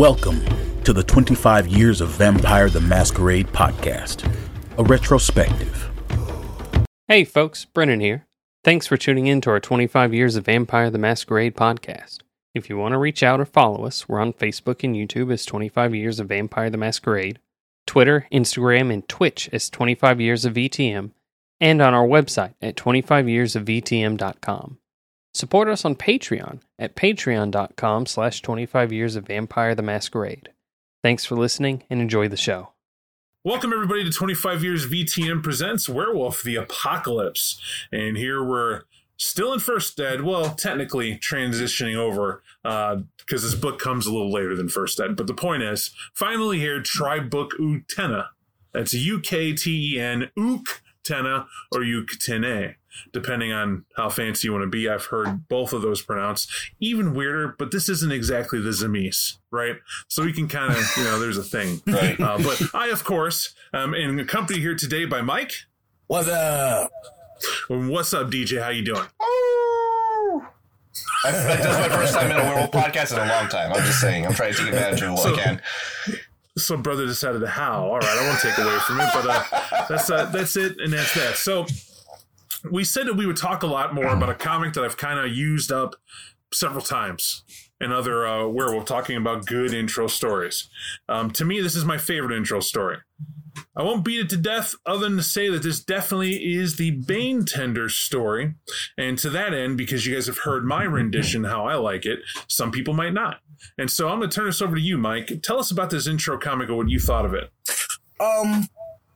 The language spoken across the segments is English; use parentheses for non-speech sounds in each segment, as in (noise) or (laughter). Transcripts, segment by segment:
Welcome to the 25 Years of Vampire the Masquerade podcast, a retrospective. Hey folks, Brennan here. Thanks for tuning in to our 25 Years of Vampire the Masquerade podcast. If you want to reach out or follow us, we're on Facebook and YouTube as 25 Years of Vampire the Masquerade, Twitter, Instagram, and Twitch as 25 Years of VTM, and on our website at 25yearsofvtm.com. Support us on Patreon at patreon.com slash 25 years of Vampire the Masquerade. Thanks for listening and enjoy the show. Welcome, everybody, to 25 Years VTM Presents Werewolf the Apocalypse. And here we're still in First Ed. Well, technically transitioning over because uh, this book comes a little later than First Ed. But the point is, finally here, Tribe Book Uktena. That's U K T E N, Uktena, or Uktene depending on how fancy you want to be. I've heard both of those pronounced. Even weirder, but this isn't exactly the Tzimisce, right? So we can kind of, (laughs) you know, there's a thing. right. Uh, but I, of course, am in accompanied here today by Mike. What's up? What's up, DJ? How you doing? this is my first time in a werewolf podcast in a long time. I'm just saying. I'm trying to take advantage of what so, I can. Some brother decided to howl. All right, I won't take away from it, but uh, that's uh, that's it, and that's that. So we said that we would talk a lot more about a comic that I've kind of used up several times in other uh, where we're talking about good intro stories. Um, to me, this is my favorite intro story. I won't beat it to death other than to say that this definitely is the Bane Tender story. And to that end, because you guys have heard my rendition, how I like it, some people might not. And so I'm going to turn this over to you, Mike. Tell us about this intro comic and what you thought of it. Um,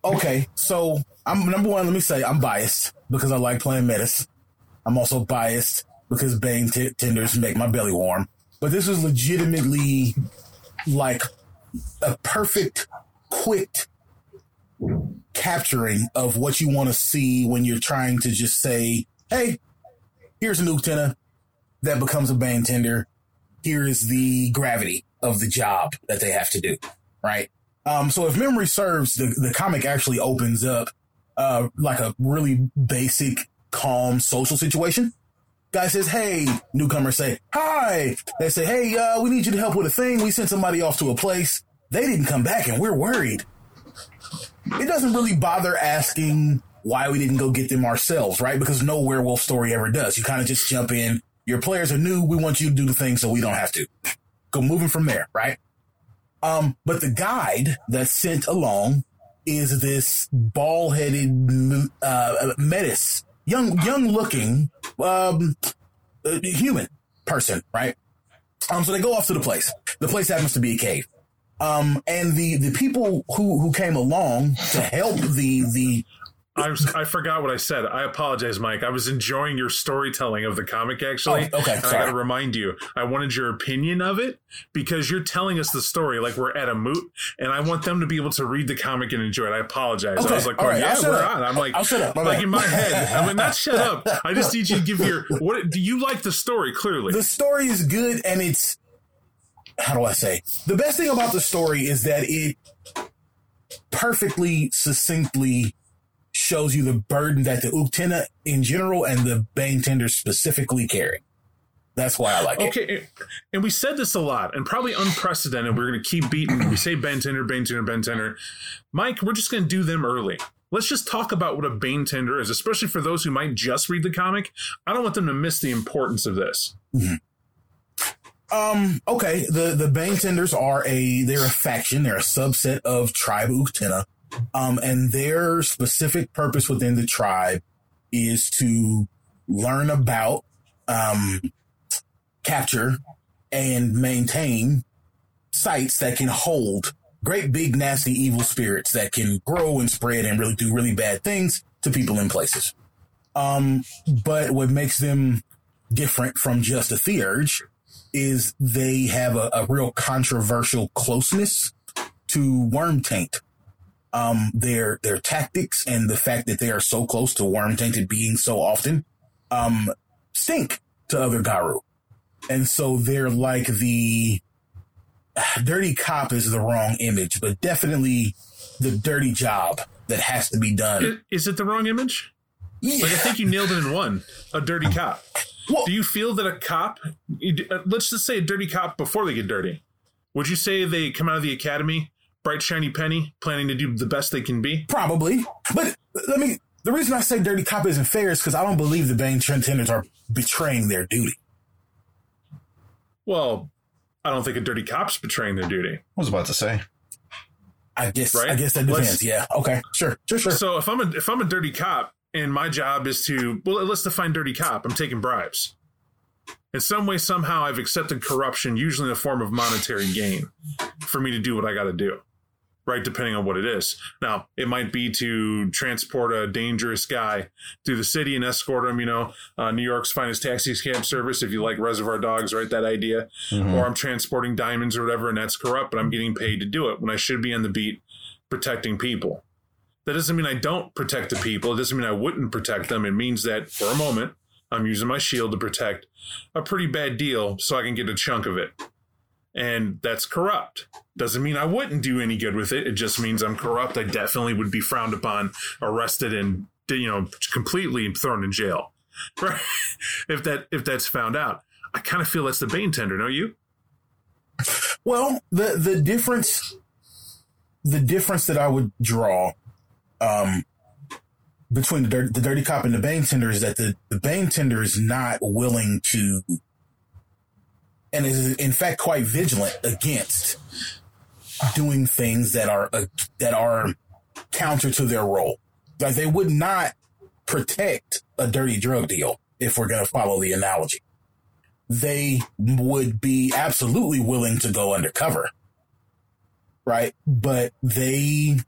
okay. So I'm number one, let me say I'm biased because I like playing Metis. I'm also biased because Bane t- tenders make my belly warm. But this was legitimately like a perfect, quick capturing of what you want to see when you're trying to just say, hey, here's a Uktena that becomes a Bane tender. Here is the gravity of the job that they have to do, right? Um, so if memory serves, the, the comic actually opens up uh, like a really basic, calm social situation. Guy says, "Hey," newcomer say, "Hi." They say, "Hey, uh, we need you to help with a thing. We sent somebody off to a place. They didn't come back, and we're worried." It doesn't really bother asking why we didn't go get them ourselves, right? Because no werewolf story ever does. You kind of just jump in. Your players are new. We want you to do the thing so we don't have to. Go moving from there, right? Um, but the guide that's sent along is this bald headed uh, Metis, young young looking um, uh, human person, right? Um, so they go off to the place. The place happens to be a cave. Um, and the the people who who came along to help the the I was, I forgot what I said. I apologize, Mike. I was enjoying your storytelling of the comic actually. Oh, okay, and I got to remind you, I wanted your opinion of it because you're telling us the story like we're at a moot, and I want them to be able to read the comic and enjoy it. I apologize. Okay. I was like, oh, right, yeah, we're up. on. I'm like, I'll shut up. like in my head, I mean, not shut up. I just need you to give your (laughs) what. Do you like the story? Clearly, the story is good, and it's how do I say? The best thing about the story is that it perfectly, succinctly shows you the burden that the Uktena in general and the Bane specifically carry. That's why I like okay, it. Okay, and we said this a lot, and probably unprecedented. We're going to keep beating. We say Bane Tender, Bane Tender, Bane Tender. Mike, we're just going to do them early. Let's just talk about what a Bane Tender is, especially for those who might just read the comic. I don't want them to miss the importance of this. Mm-hmm. Um. Okay. The the Bane Tenders are a they're a faction. They're a subset of Tribe Uktena. Um, and their specific purpose within the tribe is to learn about, um, capture and maintain sites that can hold great big nasty evil spirits that can grow and spread and really do really bad things to people in places. Um, but what makes them different from just a theurge is they have a, a real controversial closeness to Wyrm taint um, their their tactics and the fact that they are so close to Wyrm tainted beings so often um, stink to other Garou, and so they're like the (sighs) dirty cop is the wrong image, but definitely the dirty job that has to be done. Is it the wrong image? Yeah. Like I think you nailed it in one. A dirty cop. Well, Do you feel that a cop? Uh, let's just say a dirty cop before they get dirty Would you say they come out of the academy, bright shiny penny, planning to do the best they can be? Probably. But let me, the reason I say dirty cop isn't fair is because I don't believe the Bane Tenders are betraying their duty. Well, I don't think a dirty cop's betraying their duty. I was about to say. I guess, Right? I guess that Let's- depends. Yeah. Okay. Sure. Sure. Sure. So if I'm a if I'm a dirty cop and my job is to well, let's define dirty cop. I'm taking bribes. In some way, somehow, I've accepted corruption, usually in the form of monetary gain, for me to do what I got to do. Right, depending on what it is. Now, it might be to transport a dangerous guy through the city and escort him. You know, uh, New York's finest taxi cab service. If you like Reservoir Dogs, right? That idea. Or I'm transporting diamonds or whatever, and that's corrupt, but I'm getting paid to do it when I should be on the beat protecting people. That doesn't mean I don't protect the people. It doesn't mean I wouldn't protect them. It means that for a moment, I'm using my shield to protect a pretty bad deal so I can get a chunk of it. And that's corrupt. Doesn't mean I wouldn't do any good with it. It just means I'm corrupt. I definitely would be frowned upon, arrested, and you know, completely thrown in jail. (laughs) Right? if that if that's found out. I kind of feel that's the Bane tender, don't you? Well, the the difference the difference that I would draw um between the dirty, the dirty cop and the Bane tender is that the, the Bane tender is not willing to and is in fact quite vigilant against doing things that are uh, that are counter to their role. Like they would not protect a dirty drug deal if we're going to follow the analogy they would be absolutely willing to go undercover. Right. But they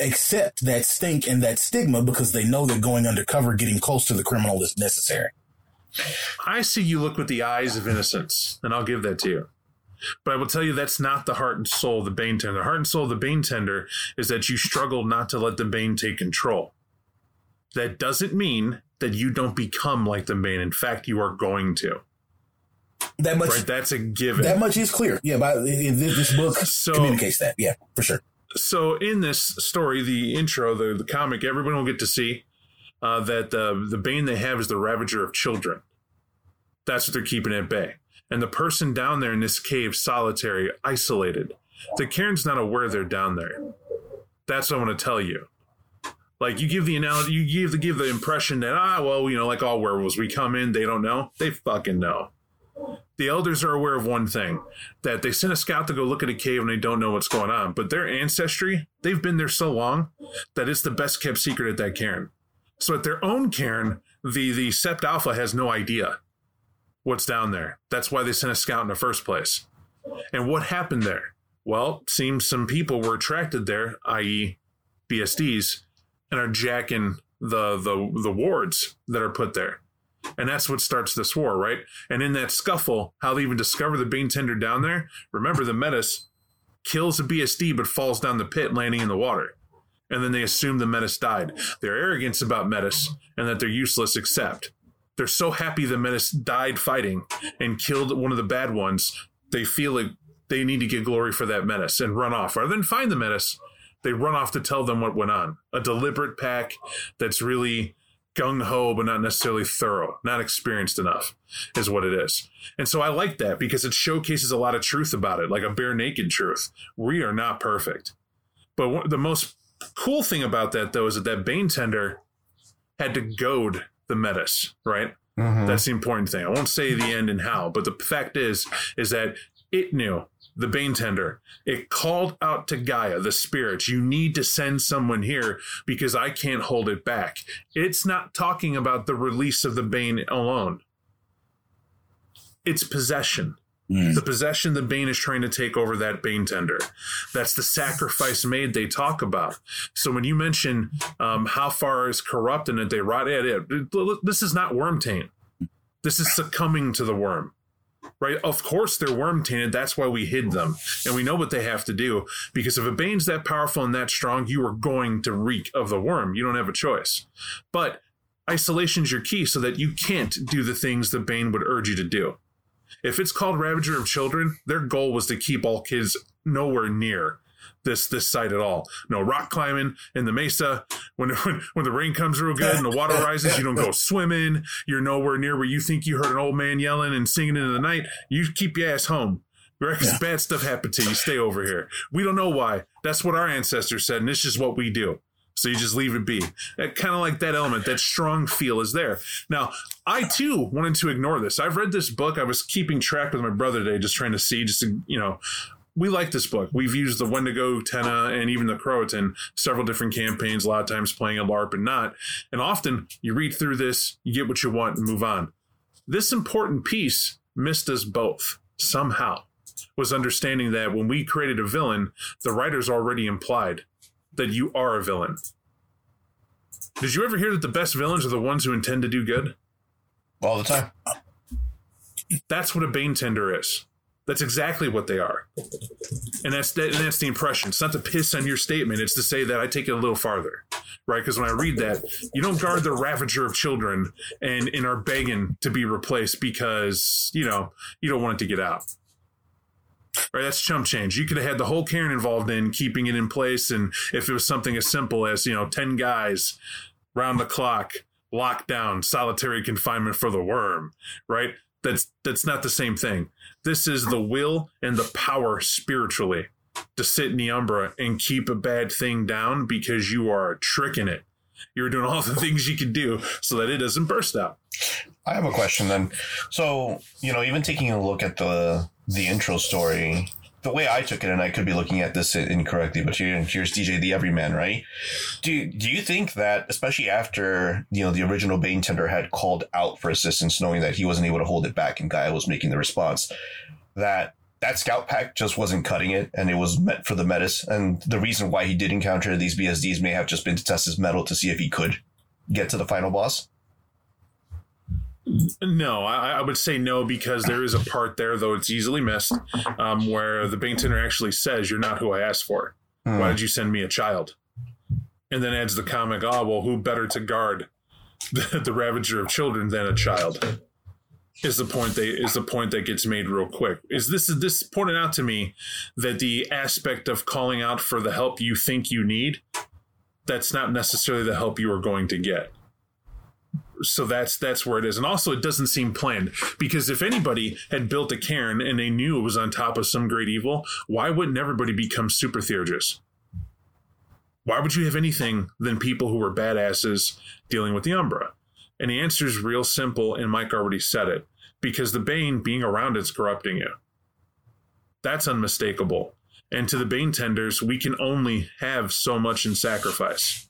accept that stink and that stigma because they know that going undercover, getting close to the criminal is necessary. I see you look with the eyes of innocence, and I'll give that to you. But I will tell you that's not the heart and soul of the Bane Tender. The heart and soul of the Bane Tender is that you struggle not to let the Bane take control. That doesn't mean that you don't become like the Bane. In fact, you are going to. That much, Right? That's a given. that much is clear. Yeah. But this, this book So- communicates that. Yeah, for sure. so in this story, the intro, the, the comic, everyone will get to see uh, that the the bane they have is the ravager of children. That's what they're keeping at bay. And the person down there in this cave, solitary, isolated, the cairn's not aware they're down there. That's what I want to tell you. Like you give the analogy, you give the give the impression that ah, well, you know, like all werewolves, we come in, they don't know, they fucking know. The elders are aware of one thing that they sent a scout to go look at a cave and they don't know what's going on. But their ancestry, they've been there so long that it's the best kept secret at that cairn. So at their own cairn, the the Sept Alpha has no idea what's down there. That's why they sent a scout in the first place. And what happened there? Well, seems some people were attracted there, i.e., BSDs, and are jacking the the the wards that are put there. And that's what starts this war, right? And in that scuffle, how they even discover the Bane Tender down there, remember the Metis kills a BSD but falls down the pit, landing in the water. And then they assume the Metis died. Their arrogance about Metis and that they're useless except They're so happy the Metis died fighting and killed one of the bad ones, they feel like they need to get glory for that Metis and run off. Rather than find the Metis, they run off to tell them what went on. A deliberate pack that's really gung ho, but not necessarily thorough, not experienced enough, is what it is. And so I like that because it showcases a lot of truth about it, like a bare naked truth. We are not perfect. But the most cool thing about that, though, is that that Bane Tender had to goad the Metis, right? Mhm. That's the important thing. I won't say the end and how, but the fact is, is that it knew the Bane Tender. It called out to Gaia, the spirits. You need to send someone here because I can't hold it back. It's not talking about the release of the Bane alone. It's possession. Mm. The possession the Bane is trying to take over that Bane Tender. That's the sacrifice made they talk about. So when you mention um, how far is corrupt and that they rot, yeah, yeah, this is not Wyrm taint. This is succumbing to the Wyrm. Right? Of course they're Wyrm tainted. That's why we hid them. And we know what they have to do. Because if a Bane's that powerful and that strong, you are going to reek of the Wyrm. You don't have a choice. But isolation's your key so that you can't do the things the Bane would urge you to do. If it's called Ravager of Children, their goal was to keep all kids nowhere near this this site at all. No rock climbing in the mesa. When (laughs) when, when the rain comes real good and the water rises, you don't go (laughs) swimming. You're nowhere near where you think you heard an old man yelling and singing into the night. You keep your ass home. Right? 'Cause bad stuff happened to you. Stay over here. We don't know why. That's what our ancestors said, and this is what we do. So you just leave it be. Eh, kind of like that element, that strong feel is there. Now, I too wanted to ignore this. I've read this book. I was keeping track with my brother today, just trying to see, just to, you know, we like this book. We've used the Wendigo, Tenna, and even the Croatan several different campaigns, a lot of times playing a LARP and not. And often you read through this, you get what you want and move on. This important piece missed us both somehow was understanding that when we created a villain, the writers already implied that you are a villain. Did you ever hear that the best villains are the ones who intend to do good? All the time. That's what a Bane Tender is. That's exactly what they are. And that's that, and that's the impression. It's not to piss on your statement. It's to say that I take it a little farther, right? Because when I read that, you don't guard the Ravager of children and and are begging to be replaced because you know you don't want it to get out. Right, that's chump change. You could have had the whole cairn involved in keeping it in place, and if it was something as simple as you know ten guys round the clock, locked down, solitary confinement for the Wyrm, right? That's that's not the same thing. This is the will and the power spiritually to sit in the Umbra and keep a bad thing down because you are tricking it. You're doing all (laughs) the things you can do so that it doesn't burst out. I have a question then. So, you know, even taking a look at the the intro story, the way I took it, and I could be looking at this incorrectly, but here, here's DJ the Everyman, right? Do do you think that, especially after you know the original Bane Tender had called out for assistance, knowing that he wasn't able to hold it back, and Gaia was making the response, that that scout pack just wasn't cutting it, and it was meant for the Metis, and the reason why he did encounter these BSDs may have just been to test his mettle to see if he could get to the final boss. No, I, I, would say no because there is a part there, though it's easily missed, um, where the Bane Tender actually says, "You're not who I asked for. Hmm. Why did you send me a child?" And then adds the comic, "Oh well, who better to guard (laughs) the, the Ravager of children than a child?" Is the point they is the point that gets made real quick? Is this is this pointed out to me that the aspect of calling out for the help you think you need, that's not necessarily the help you are going to get. So that's that's where it is. And also it doesn't seem planned because if anybody had built a cairn and they knew it was on top of some great evil why wouldn't everybody become super theurgists why would you have anything than people who were badasses dealing with the umbra and the answer is real simple and mike already said it because the bane being around it's corrupting you that's unmistakable and to the bane tenders we can only have so much in sacrifice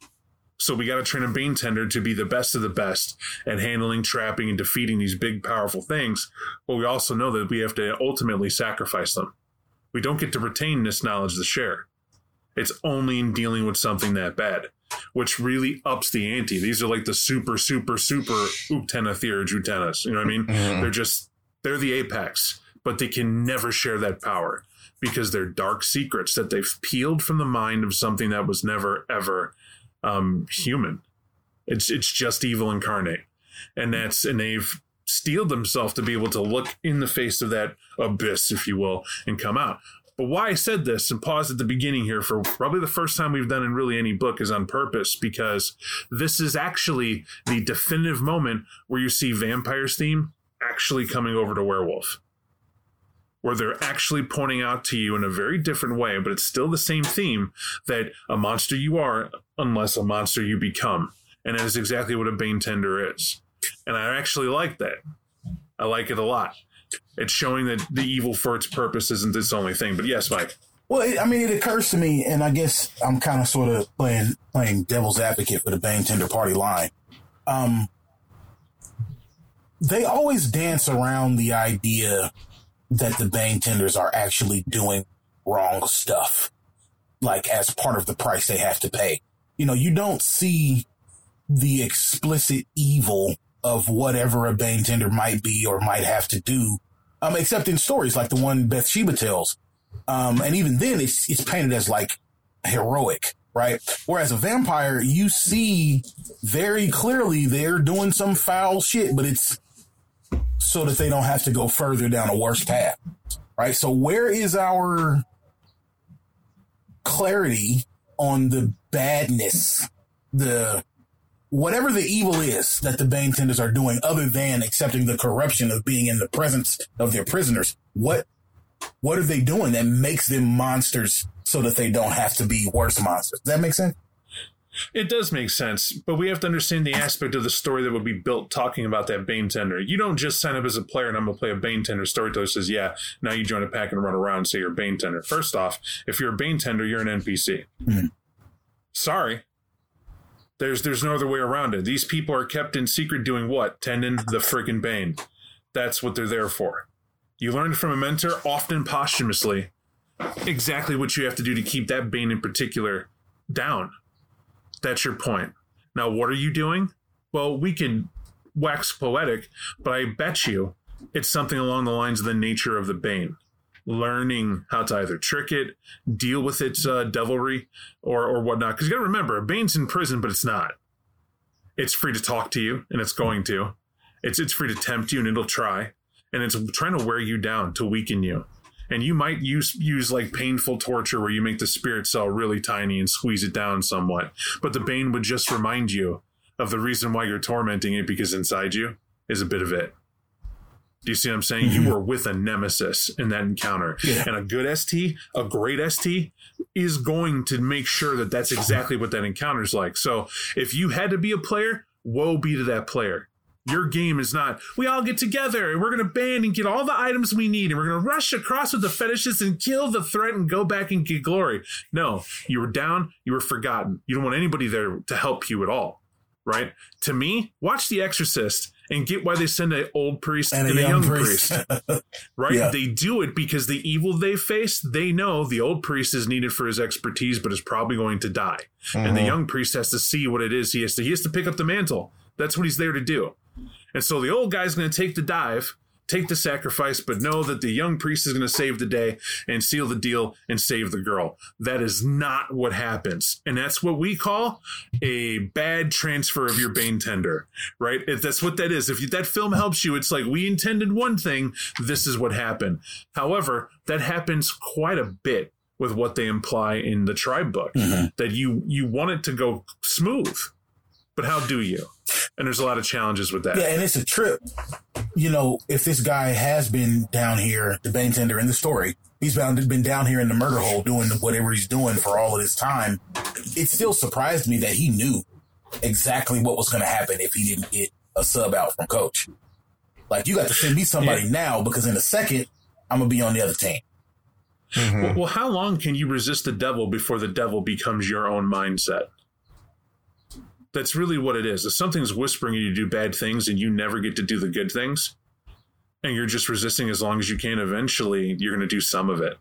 so we got to train a Bane Tender to be the best of the best at handling, trapping, and defeating these big, powerful things. But we also know that we have to ultimately sacrifice them. We don't get to retain this knowledge to share. It's only in dealing with something that bad, which really ups the ante. These are like the super, super, super Uktena Theurge Utenas. You know what I mean? Mm-hmm. They're just, they're the apex, but they can never share that power because they're dark secrets that they've peeled from the mind of something that was never, ever um, human. It's it's just evil incarnate, and that's and they've steeled themselves to be able to look in the face of that abyss, if you will, and come out. But why I said this and pause at the beginning here for probably the first time we've done in really any book is on purpose because this is actually the definitive moment where you see vampire's theme actually coming over to werewolf where they're actually pointing out to you in a very different way, but it's still the same theme that a monster you are unless a monster you become. And that is exactly what a Bane Tender is. And I actually like that. I like it a lot. It's showing that the evil for its purpose isn't its only thing. But yes, Mike. Well, I mean, it occurs to me, and I guess I'm kind of sort of playing playing devil's advocate for the Bane Tender Party line. Um, they always dance around the idea that the Bane tenders are actually doing wrong stuff, like as part of the price they have to pay. You know, you don't see the explicit evil of whatever a Bane tender might be or might have to do, um, except in stories like the one Bathsheba tells. Um, and even then it's, it's painted as like heroic, right? Whereas a vampire, you see very clearly they're doing some foul shit, but it's so that they don't have to go further down a worse path. Right. So where is our clarity on the badness, the whatever the evil is that the Bane tenders are doing, other than accepting the corruption of being in the presence of their prisoners? What what are they doing that makes them monsters so that they don't have to be worse monsters? Does that make sense? It does make sense, but we have to understand the aspect of the story that would be built talking about that Bane Tender. You don't just sign up as a player and I'm going to play a Bane Tender. Storyteller says, yeah, now you join a pack and run around and say you're a Bane Tender. First off, if you're a Bane Tender, you're an NPC. Mhm. Sorry. There's there's no other way around it. These people are kept in secret doing what? Tending the friggin' Bane. That's what they're there for. You learned from a mentor, often posthumously, exactly what you have to do to keep that Bane in particular down. That's your point. Now, what are you doing? Well, we can wax poetic, but I bet you it's something along the lines of the nature of the Bane. Learning how to either trick it, deal with its uh, devilry, or or whatnot. Because you got to remember, Bane's in prison, but it's not. It's free to talk to you, and it's going to. It's it's free to tempt you, and it'll try, and it's trying to wear you down to weaken you. And you might use use like painful torture where you make the spirit cell really tiny and squeeze it down somewhat. But the Bane would just remind you of the reason why you're tormenting it because inside you is a bit of it. Do you see what I'm saying? You mm-hmm. were with a nemesis in that encounter. Yeah. And a good ST, a great ST, is going to make sure that that's exactly what that encounter is like. So if you had to be a player, woe be to that player. Your game is not, we all get together and we're going to band and get all the items we need and we're going to rush across with the fetishes and kill the threat and go back and get glory. No, you were down, you were forgotten. You don't want anybody there to help you at all, right? To me, watch The Exorcist and get why they send an old priest and, a, young, priest (laughs) right? Yeah. They do it because the evil they face, they know the old priest is needed for his expertise, but is probably going to die. And the Mhm. young priest has to see what it is. He has to he has to pick up the mantle. That's what he's there to do. And so the old guy's going to take the dive, take the sacrifice, but know that the young priest is going to save the day and seal the deal and save the girl. That is not what happens. And that's what we call a bad transfer of your Bane tender, right? If that's what that is. If that film helps you, it's like we intended one thing, this is what happened. However, that happens quite a bit with what they imply in the tribe book Mhm. that you you want it to go smooth but how do you and there's a lot of challenges with that Yeah, and it's a trip. You know, if this guy has been down here, the Bane Tender in the story, he's bound to been down here in the murder hole doing whatever he's doing for all of this time. It still surprised me that he knew exactly what was going to happen if he didn't get a sub out from coach. Like, you got to send me somebody now because in a second, I'm going to be on the other team. Mhm. well, well how long can you resist the devil before the devil becomes your own mindset that's really what it is. If something's whispering you to do bad things and you never get to do the good things and you're just resisting as long as you can eventually you're going to do some of it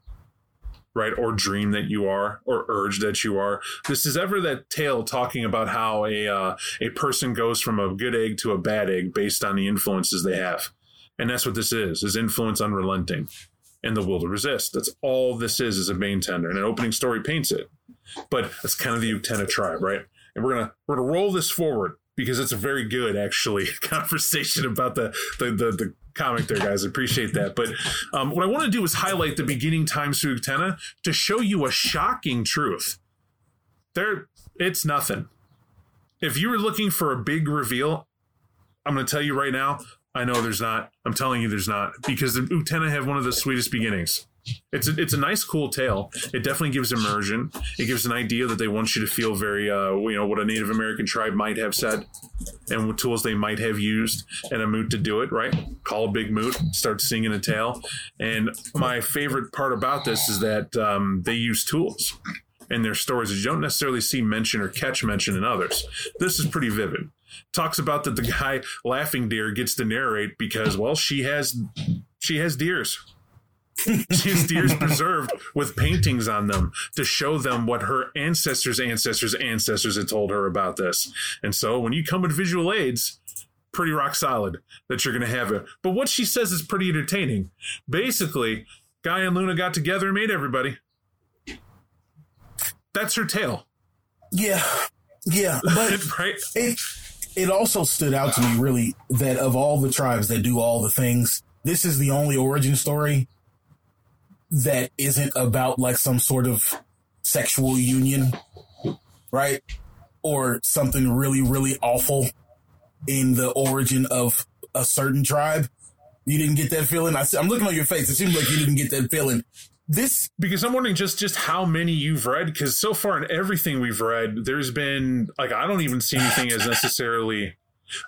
right? Or dream that you are or urge that you are. This is ever that tale talking about how a uh, a person goes from a good egg to a bad egg based on the influences they have. And that's what this is is influence unrelenting. And the will to resist. That's all this is is a Bane Tender. And an opening story paints it. But that's kind of the Utena tribe right and we're gonna we're gonna roll this forward because it's a very good actually (laughs) conversation about the the the, the comic there guys. I appreciate that. But um, what i want to do is highlight the beginning times to Uktena to show you a shocking truth. There it's nothing. If you were looking for a big reveal i'm going to tell you right now i know there's not i'm telling you there's not because the Uktena have one of the sweetest beginnings it's a, it's a nice, cool tale. It definitely gives immersion. It gives an idea that they want you to feel very, uh, you know, what a Native American tribe might have said, and what tools they might have used, and a moot to do it. Right? Call a big moot, start singing a tale. And my favorite part about this is that um, they use tools in their stories that you don't necessarily see mention or catch mention in others. This is pretty vivid. Talks about that the guy laughing deer gets to narrate because well she has she has deers (laughs) she has deers preserved with paintings on them to show them what her ancestors' ancestors' ancestors had told her about this. And so when you come with visual aids, pretty rock solid that you're going to have it. But what she says is pretty entertaining. Basically, Gaia and Luna got together and made everybody. That's her tale, Yeah. Yeah. (laughs) But right? it it also stood out to me really that of all the tribes that do all the things, this is the only origin story that isn't about like some sort of sexual union, right? Or something really, really awful in the origin of a certain tribe. You didn't get that feeling. I, am looking on your face. It seems like you didn't get that feeling. This because I'm wondering just just how many you've read. Because so far in everything we've read, there's been like I don't even see anything as necessarily.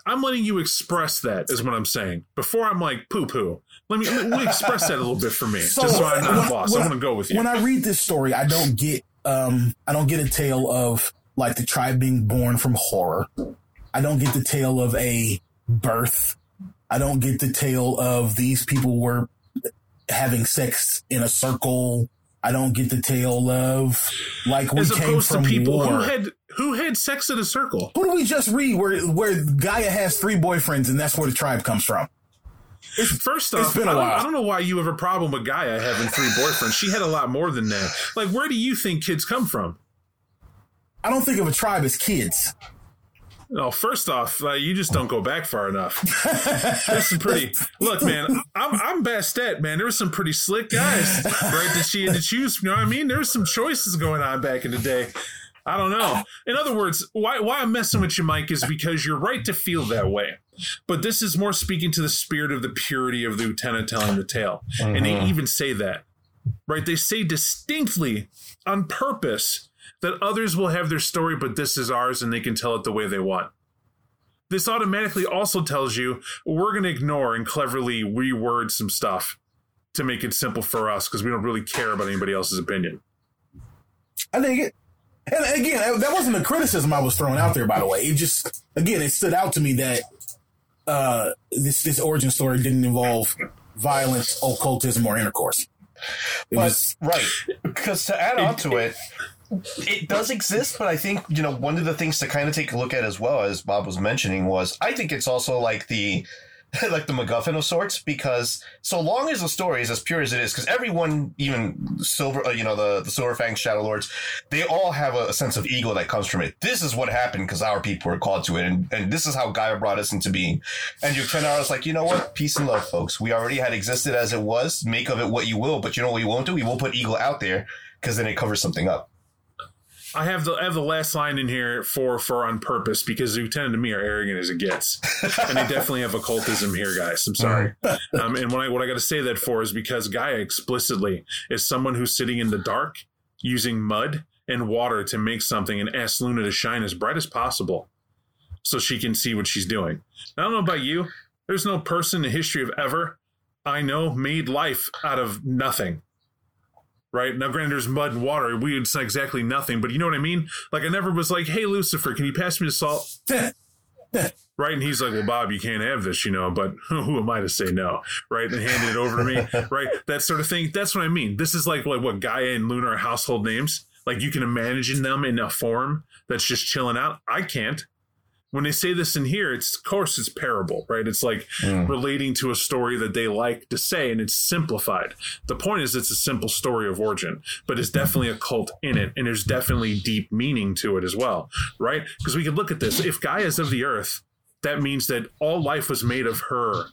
I'm letting you express that is what I'm saying. Before I'm like poo poo. Let me, let me express that a little bit for me, so, just so I'm not lost. I want to go with you. When I read this story, I don't get um I don't get a tale of like the tribe being born from horror. I don't get the tale of a birth. I don't get the tale of these people were having sex in a circle. I don't get the tale of like we As came from to people war. who had who had sex in a circle. Who do we just read where where Gaia has three boyfriends and that's where the tribe comes from? It's, First off, it's been a I, while. Don't, I don't know why you have a problem with Gaia having three boyfriends. She had a lot more than that. Like, where do you think kids come from? I don't think of a tribe as kids. No, first off, uh, you just don't go back far enough. (laughs) There's some pretty (laughs) look, man. I'm I'm Bastet, man. There were some pretty slick guys, right? That she had to choose. You know what I mean? There some choices going on back in the day. I don't know. In other words, why why I'm messing with you, Mike, is because you're right to feel that way. But this is more speaking to the spirit of the purity of the Uktena telling the tale, mm-hmm. and they mm-hmm. even say that, right? They say distinctly on purpose that others will have their story, but this is ours and they can tell it the way they want. This automatically also tells you we're going to ignore and cleverly reword some stuff to make it simple for us because we don't really care about anybody else's opinion. I think it. And again, that wasn't a criticism I was throwing out there, by the way. It just, again, it stood out to me that uh, this this origin story didn't involve violence, occultism, or intercourse. It but, was, right, because to add on to it, it does exist, but I think you know one of the things to kind of take a look at as well as Bob was mentioning was I think it's also like the (laughs) like the MacGuffin of sorts because so long as the story is as pure as it is, because everyone, even Silver, uh, you know, the the Silverfang Shadow Lords, they all have a, a, sense of ego that comes from it. This is what happened because our people were called to it, and, and this is how Gaia brought us into being. And your hours like, you know what, peace and love, folks. We already had existed as it was. Make of it what you will, but you know what we won't do? We will put ego out there because then it covers something up. I have the I have the last line in here for for on purpose because Uktena and me are arrogant as it gets, and they definitely have occultism here, guys. I'm sorry. (laughs) Um, and what I what I got to say that for is because Gaia explicitly is someone who's sitting in the dark using mud and water to make something and asks Luna to shine as bright as possible so she can see what she's doing. I don't know about you. There's no person in the history of ever I know made life out of nothing right? Now, granted, there's mud and water. We it's not exactly nothing, but you know what I mean? Like, I never was like, hey, Lucifer, can you pass me the salt? right? And he's like, well, Bob, you can't have this, you know, but (laughs) who am I to say no? Right? And handed it over to me, (laughs) right? That sort of thing. That's what I mean. This is like, like what Gaia and Luna are household names. Like, you can imagine them in a form that's just chilling out. I can't when they say this in here, it's of course it's parable, right? It's like mm. relating to a story that they like to say, and it's simplified. The point is, it's a simple story of origin, but it's definitely a cult in it, and there's definitely deep meaning to it as well, right? Because we could look at this: if Gaia is of the earth, that means that all life was made of her,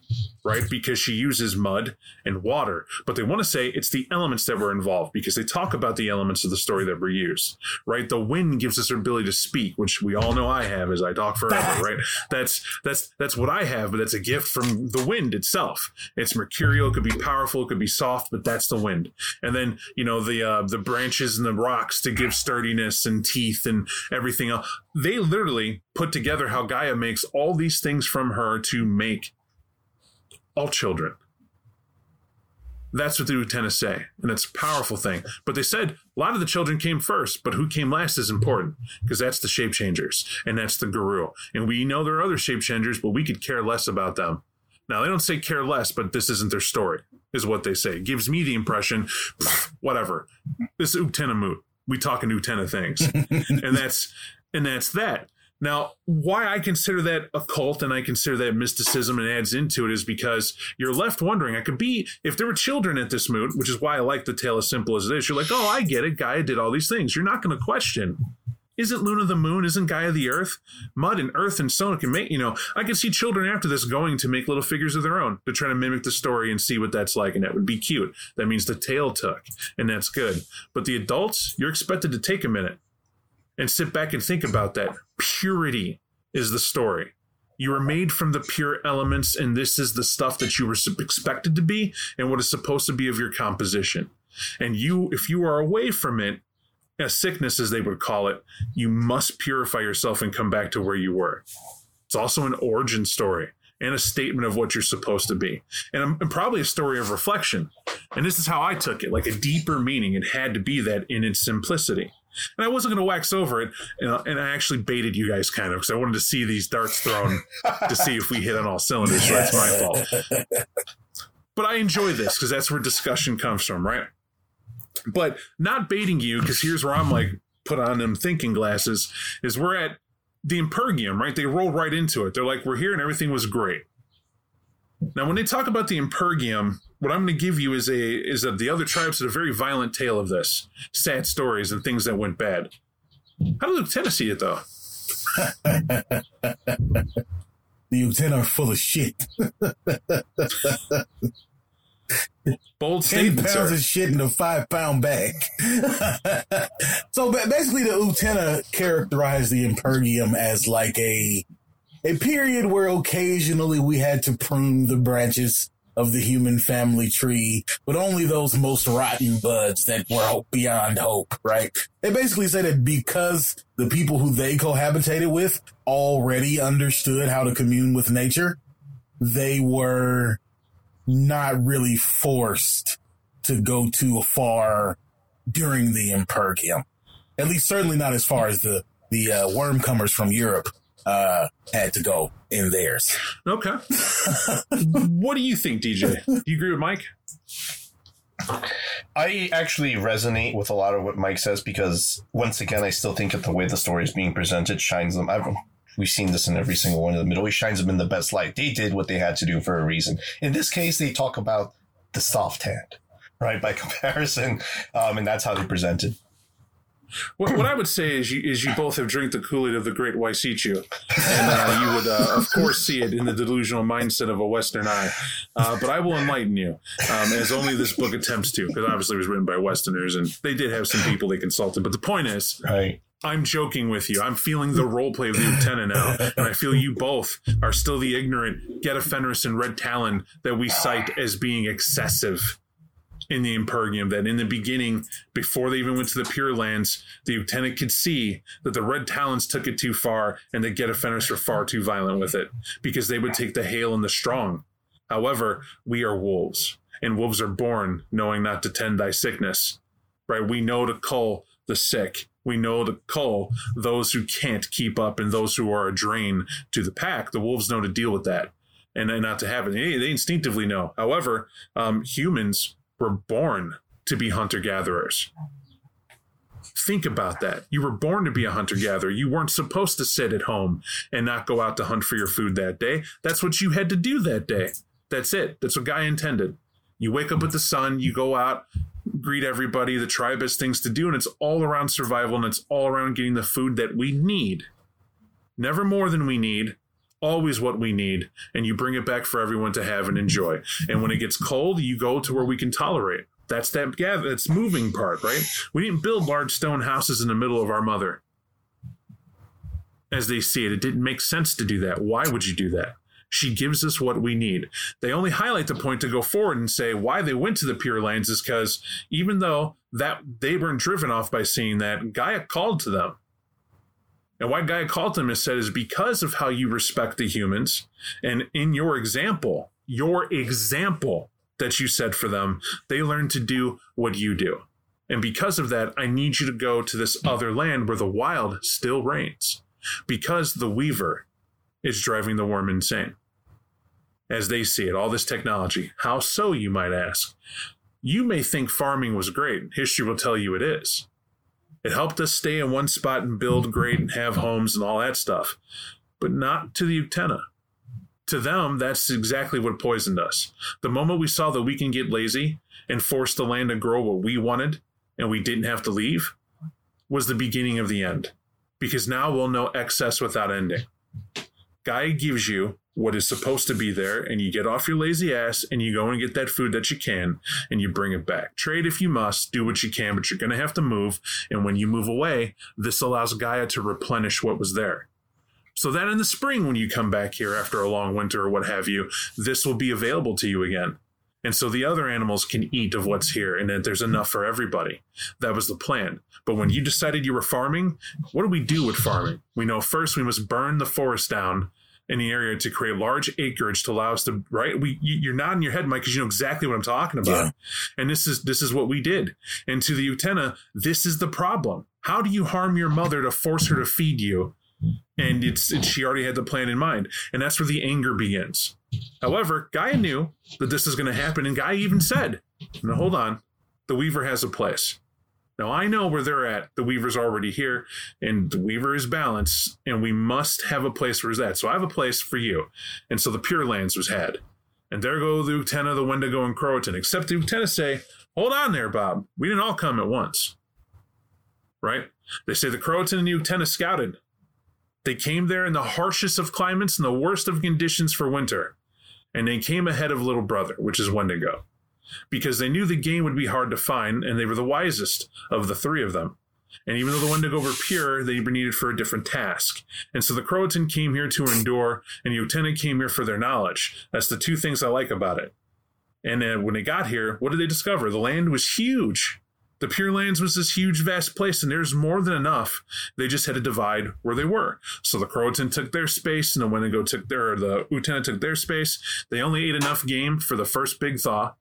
right? Because she uses mud and water. But they want to say it's the elements that were involved because they talk about the elements of the story that were used, right? The wind gives us the ability to speak, which we all know I have as I talk forever, (laughs) right? That's that's that's what I have, but that's a gift from the wind itself. It's mercurial, it could be powerful, it could be soft, but that's the wind. And then you know the uh, the branches and the rocks to give sturdiness and teeth and everything else they literally put together how Gaia makes all these things from her to make all children. That's what the Uktenas say, and it's a powerful thing. But they said a lot of the children came first, but who came last is important because that's the shape changers, and that's the Garou. And we know there are other shape changers, but we could care less about them. Now they don't say care less, but this isn't their story, is what they say. It gives me the impression, (sniffs) whatever. This Uktena We talking Utena things, (laughs) and that's and that's that. Now, why I consider that a cult and I consider that mysticism and adds into it is because you're left wondering. I could be, if there were children at this moot, which is why I like the tale as simple as it is, you're like, oh, I get it. Gaia did all these things. You're not going to question. Isn't Luna the moon? Isn't Gaia the earth? Mud and earth and stone can make, you know, I can see children after this going to make little figures of their own to try to mimic the story and see what that's like. And that would be cute. That means the tale took, and that's good. But the adults, you're expected to take a minute and sit back and think about that. Purity is the story. You were made from the pure elements, and this is the stuff that you were expected to be and what is supposed to be of your composition. And you, if you are away from it, a sickness as they would call it, you must purify yourself and come back to where you were. It's also an origin story and a statement of what you're supposed to be, and, um, and probably a story of reflection. And this is how I took it, like a deeper meaning. It had to be that in its simplicity. And I wasn't going to wax over it, and, and I actually baited you guys kind of because I wanted to see these darts thrown to see if we hit on all cylinders. So that's my fault. But I enjoy this because that's where discussion comes from, right? But not baiting you because here's where I'm like put on them thinking glasses is we're at the Impergium, right? They rolled right into it. They're like, we're here and everything was great. Now, when they talk about the Impergium, what I'm going to give you is a is that the other tribes had a very violent tale of this, sad stories and things that went bad. How did Uktena see it though? (laughs) The Uktena are full of shit. (laughs) Bold 10 pounds sir. of shit in a five pound bag. (laughs) so basically, the Uktena characterized the Impergium as like a a period where occasionally we had to prune the branches of the human family tree, but only those most rotten buds that were beyond hope, right? They basically say that because the people who they cohabitated with already understood how to commune with nature, they were not really forced to go too far during the Impergium. At least, certainly not as far as the the uh, Wyrmcomers from Europe uh, had to go in theirs. Okay. (laughs) what do you think, DJ? Do you agree with Mike? I actually resonate with a lot of what Mike says because once again, I still think that the way the story is being presented shines them. I've, we've seen this in every single one of them. It always shines them in the best light. They did what they had to do for a reason. In this case, they talk about the soft hand, right? By (laughs) comparison, um, and that's how they presented. What, what I would say is you, is you both have drank the Kool Aid of the Great Waisichu, and uh, you would, uh, of course, see it in the delusional mindset of a Western eye. Uh, but I will enlighten you, um, as only this book attempts to, because obviously it was written by Westerners, and they did have some people they consulted. But the point is, Right. I'm joking with you. I'm feeling the role play of the Uktena now, and I feel you both are still the ignorant Get of Fenris and Red Talon that we cite as being excessive in the Impergium. That in the beginning, before they even went to the Pure Lands, the Uktena could see that the Red Talons took it too far, and the Get of Fenris were far too violent with it because they would take the hale and the strong. However, we are wolves, and wolves are born knowing not to tend thy sickness. Right? We know to cull the sick. We know to cull those who can't keep up and those who are a drain to the pack. The wolves know to deal with that and, and not to have it. They, they instinctively know. However, um, humans were born to be hunter gatherers. Think about that. You were born to be a hunter gatherer. You weren't supposed to sit at home and not go out to hunt for your food that day. That's what you had to do that day. That's it. That's what Gaia intended. You wake up with the sun, you go out, greet everybody. The tribe has things to do, and it's all around survival and it's all around getting the food that we need. Never more than we need, always what we need, and you bring it back for everyone to have and enjoy. And when it gets cold, you go to where we can tolerate. That's that yeah, that's moving part, right? We didn't build large stone houses in the middle of our mother. As they see it, it didn't make sense to do that. Why would you do that? She gives us what we need. They only highlight the point to go forward and say why they went to the Pure Lands is because even though that they weren't driven off by seeing that, Gaia called to them. And why Gaia called them is said is because of how you respect the humans, and in your example, your example that you set for them, they learn to do what you do. And because of that, I need you to go to this other land where the wild still reigns. Because the Weaver is driving the Wyrm insane. As they see it, all this technology. How so, you might ask? You may think farming was great. History will tell you it is. It helped us stay in one spot and build great and have homes and all that stuff, but not to the Utena. To them, that's exactly what poisoned us. The moment we saw that we can get lazy and force the land to grow what we wanted and we didn't have to leave was the beginning of the end. Because now we'll know excess without ending. Gaia gives you what is supposed to be there, and you get off your lazy ass and you go and get that food that you can and you bring it back. Trade if you must, do what you can, but you're going to have to move. And when you move away, this allows Gaia to replenish what was there. So that in the spring, when you come back here after a long winter or what have you, this will be available to you again. And so the other animals can eat of what's here and that there's enough for everybody. That was the plan. But when you decided you were farming, what do we do with farming? We know first we must burn the forest down in the area to create large acreage to allow us to right we you're nodding your head mike because you know exactly what i'm talking about Yeah. and this is this is what we did and to the Uktena this is the problem how do you harm your mother to force her to feed you and it's, it's she already had the plan in mind and that's where the anger begins however gaia knew that this is going to happen and gaia even said now hold on the weaver has a place now I know where they're at. The Weaver's already here, and the Weaver is balanced, and we must have a place where it's at. So I have a place for you. And so the Pure Lands was had. And there go the Uktena, the Wendigo, and Croatan. Except the Uktena say, Hold on there, Bob. We didn't all come at once. Right? They say the Croatan and the Uktena scouted. They came there in the harshest of climates and the worst of conditions for winter. And they came ahead of Little Brother, which is Wendigo because they knew the game would be hard to find, and they were the wisest of the three of them. And even though the Wendigo were pure, they were needed for a different task. And so the Croatan came here to endure, and the Uktena came here for their knowledge. That's the two things I like about it. And uh, when they got here, what did they discover? The land was huge. The Pure Lands was this huge, vast place, and there's more than enough. They just had to divide where they were. So the Croatan took their space, and the Wendigo took their, the Uktena took their space. They only ate enough game for the first big thaw.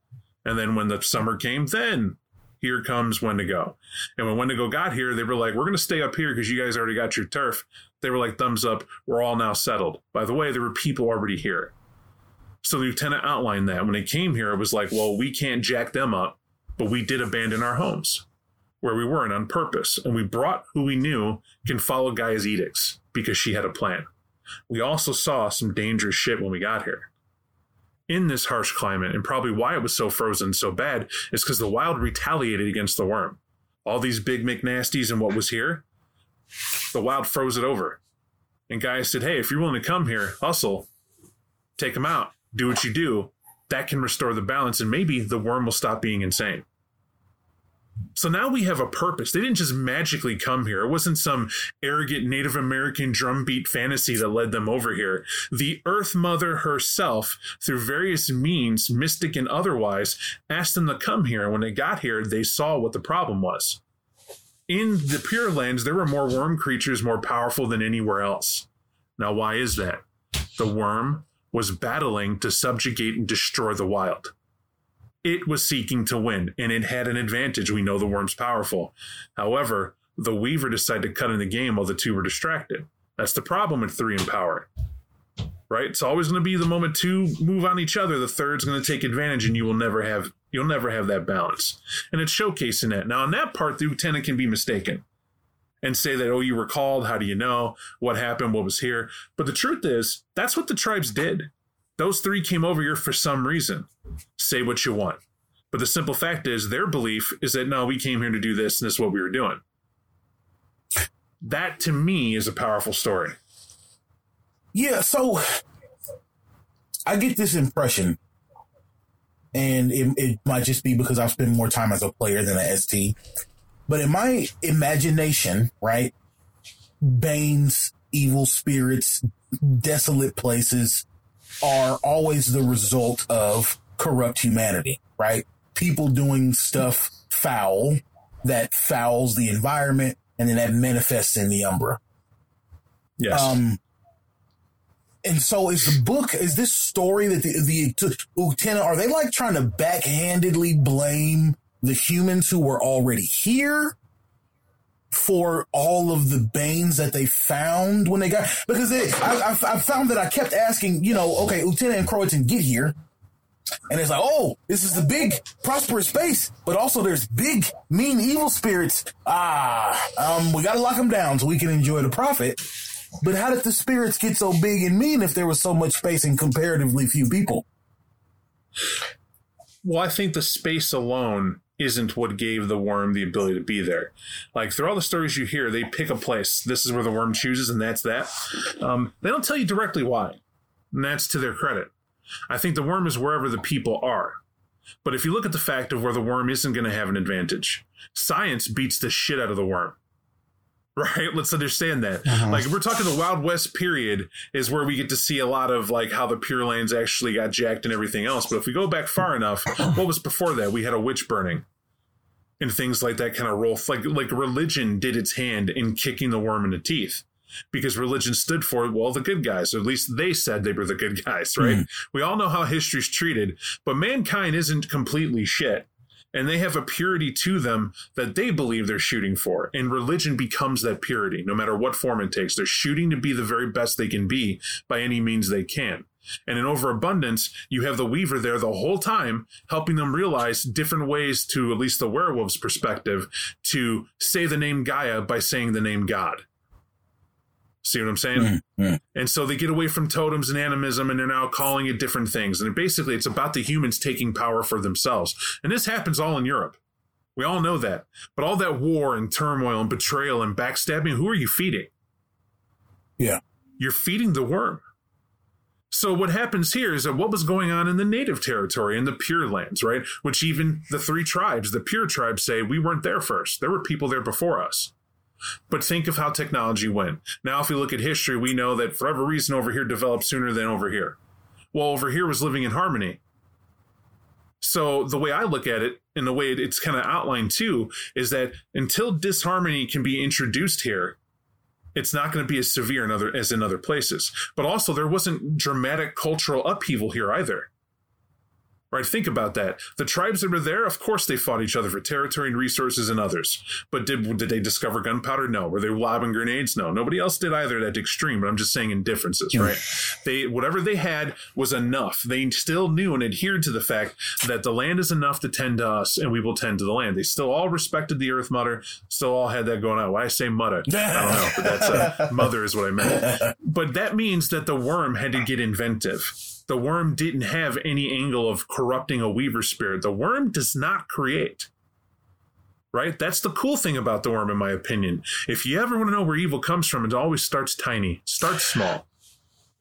And then when the summer came, then here comes Wendigo. And when Wendigo got here, they were like, we're going to stay up here because you guys already got your turf. They were like, thumbs up. We're all now settled. By the way, there were people already here. So the Uktena outlined that. When they came here, it was like, well, we can't jack them up, but we did abandon our homes where we weren't on purpose. And we brought who we knew can follow Gaia's edicts because she had a plan. We also saw some dangerous shit when we got here in this harsh climate, and probably why it was so frozen so bad is because the wild retaliated against the Wyrm. All these big McNasties and what was here, the wild froze it over. And Gaia said, Hey, if you're willing to come here, hustle, take them out, do what you do. That can restore the balance, and maybe the Wyrm will stop being insane. So now we have a purpose. They didn't just magically come here. It wasn't some arrogant Native American drumbeat fantasy that led them over here. The Earth Mother herself, through various means, mystic and otherwise, asked them to come here. And when they got here, they saw what the problem was. In the Pure Lands, there were more Wyrm creatures more powerful than anywhere else. Now, why is that? The Wyrm was battling to subjugate and destroy the wild it was seeking to win and it had an advantage. We know the Wyrm's powerful. However, the Weaver decided to cut in the game while the two were distracted. That's the problem with three in power. Right? It's always going to be the moment two move on each other, the third's going to take advantage and you will never have you'll never have that balance. And it's showcasing that. Now on that part, the Uktena can be mistaken and say that, oh, you were called, how do you know? What happened? What was here? But the truth is, that's what the tribes did. Those three came over here for some reason. Say what you want. But the simple fact is, their belief is that no, we came here to do this and this is what we were doing. That to me is a powerful story. Yeah, so I get this impression, and it, it might just be because I've spent more time as a player than an ST. But in my imagination, right, Bane's evil spirits, desolate places are always the result of corrupt humanity, right? People doing stuff foul that fouls the environment and then that manifests in the Umbra. Yes. Um, and so is the book, is this story that the, the Uktena, are they like trying to backhandedly blame the humans who were already here for all of the banes that they found when they got, because I, I, I found that I kept asking, you know, okay, Uktena and Croatan get here. And it's like, oh, this is the big prosperous space, but also there's big mean evil spirits. Ah, um, we got to lock them down so we can enjoy the profit. But how did the spirits get so big and mean if there was so much space and comparatively few people? well, I think the space alone isn't what gave the Wyrm the ability to be there. Like through all the stories you hear, they pick a place. This is where the Wyrm chooses, and that's that. Um, they don't tell you directly why, and that's to their credit. I think the Wyrm is wherever the people are. But if you look at the fact of where the Wyrm isn't going to have an advantage, science beats the shit out of the Wyrm. (laughs) right? Let's understand that. Like if we're talking the Wild West period is where we get to see a lot of like how the Pure Lands actually got jacked and everything else. But if we go back far enough, what was before that? We had a witch burning and things like that kind of roll. Like like religion did its hand in kicking the Wyrm in the teeth. Because religion stood for well the good guys, or at least they said they were the good guys, right? Hmm. We all know how history's treated, but mankind isn't completely shit and they have a purity to them that they believe they're shooting for. And religion becomes that purity, no matter what form it takes. They're shooting to be the very best they can be by any means they can. And in overabundance, you have the Weaver there the whole time, helping them realize different ways to, at least the werewolf's perspective, to say the name Gaia by saying the name God. See what I'm saying? Mm, mm. And so they get away from totems and animism and they're now calling it different things. And basically, it's about the humans taking power for themselves. And this happens all in Europe. We all know that. But all that war and turmoil and betrayal and backstabbing, who are you feeding? Yeah. You're feeding the Wyrm. So what happens here is that what was going on in the native territory in the Pure Lands, right? Which even the three tribes, the Pure tribes, say we weren't there first. There were people there before us. But think of how technology went. Now, if we look at history, we know that for every reason over here developed sooner than over here. Well, over here was living in harmony. So the way I look at it, and the way it's kind of outlined too, is that until disharmony can be introduced here, it's not going to be as severe in other as in other places. But also, there wasn't dramatic cultural upheaval here either. Right? Think about that. The tribes that were there, of course, they fought each other for territory and resources and others. But did did they discover gunpowder? No. Were they lobbing grenades? No. Nobody else did either. That extreme. But I'm just saying in differences, right? They whatever they had was enough. They still knew and adhered to the fact that the land is enough to tend to us, and we will tend to the land. They still all respected the Earth Mother. Still all had that going on. Why I say mother? I don't know, but that's uh, (laughs) mother is what I meant. But that means that the Wyrm had to get inventive the Wyrm didn't have any angle of corrupting a weaver spirit. The Wyrm does not create. Right? That's the cool thing about the Wyrm, in my opinion. If you ever want to know where evil comes from, it always starts tiny, starts small.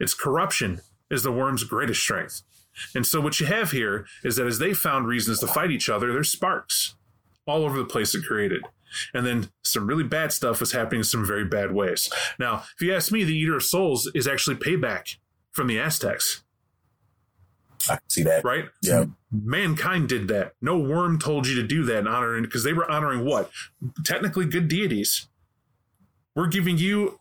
Its corruption is the Wyrm's greatest strength. And so what you have here is that as they found reasons to fight each other, there's sparks all over the place it created. And then some really bad stuff was happening in some very bad ways. Now, if you ask me, the Eater of Souls is actually payback from the Aztecs I can see that. right? Yeah. Mankind did that. No Wyrm told you to do that and honoring because they were honoring what? Technically good deities. We're giving you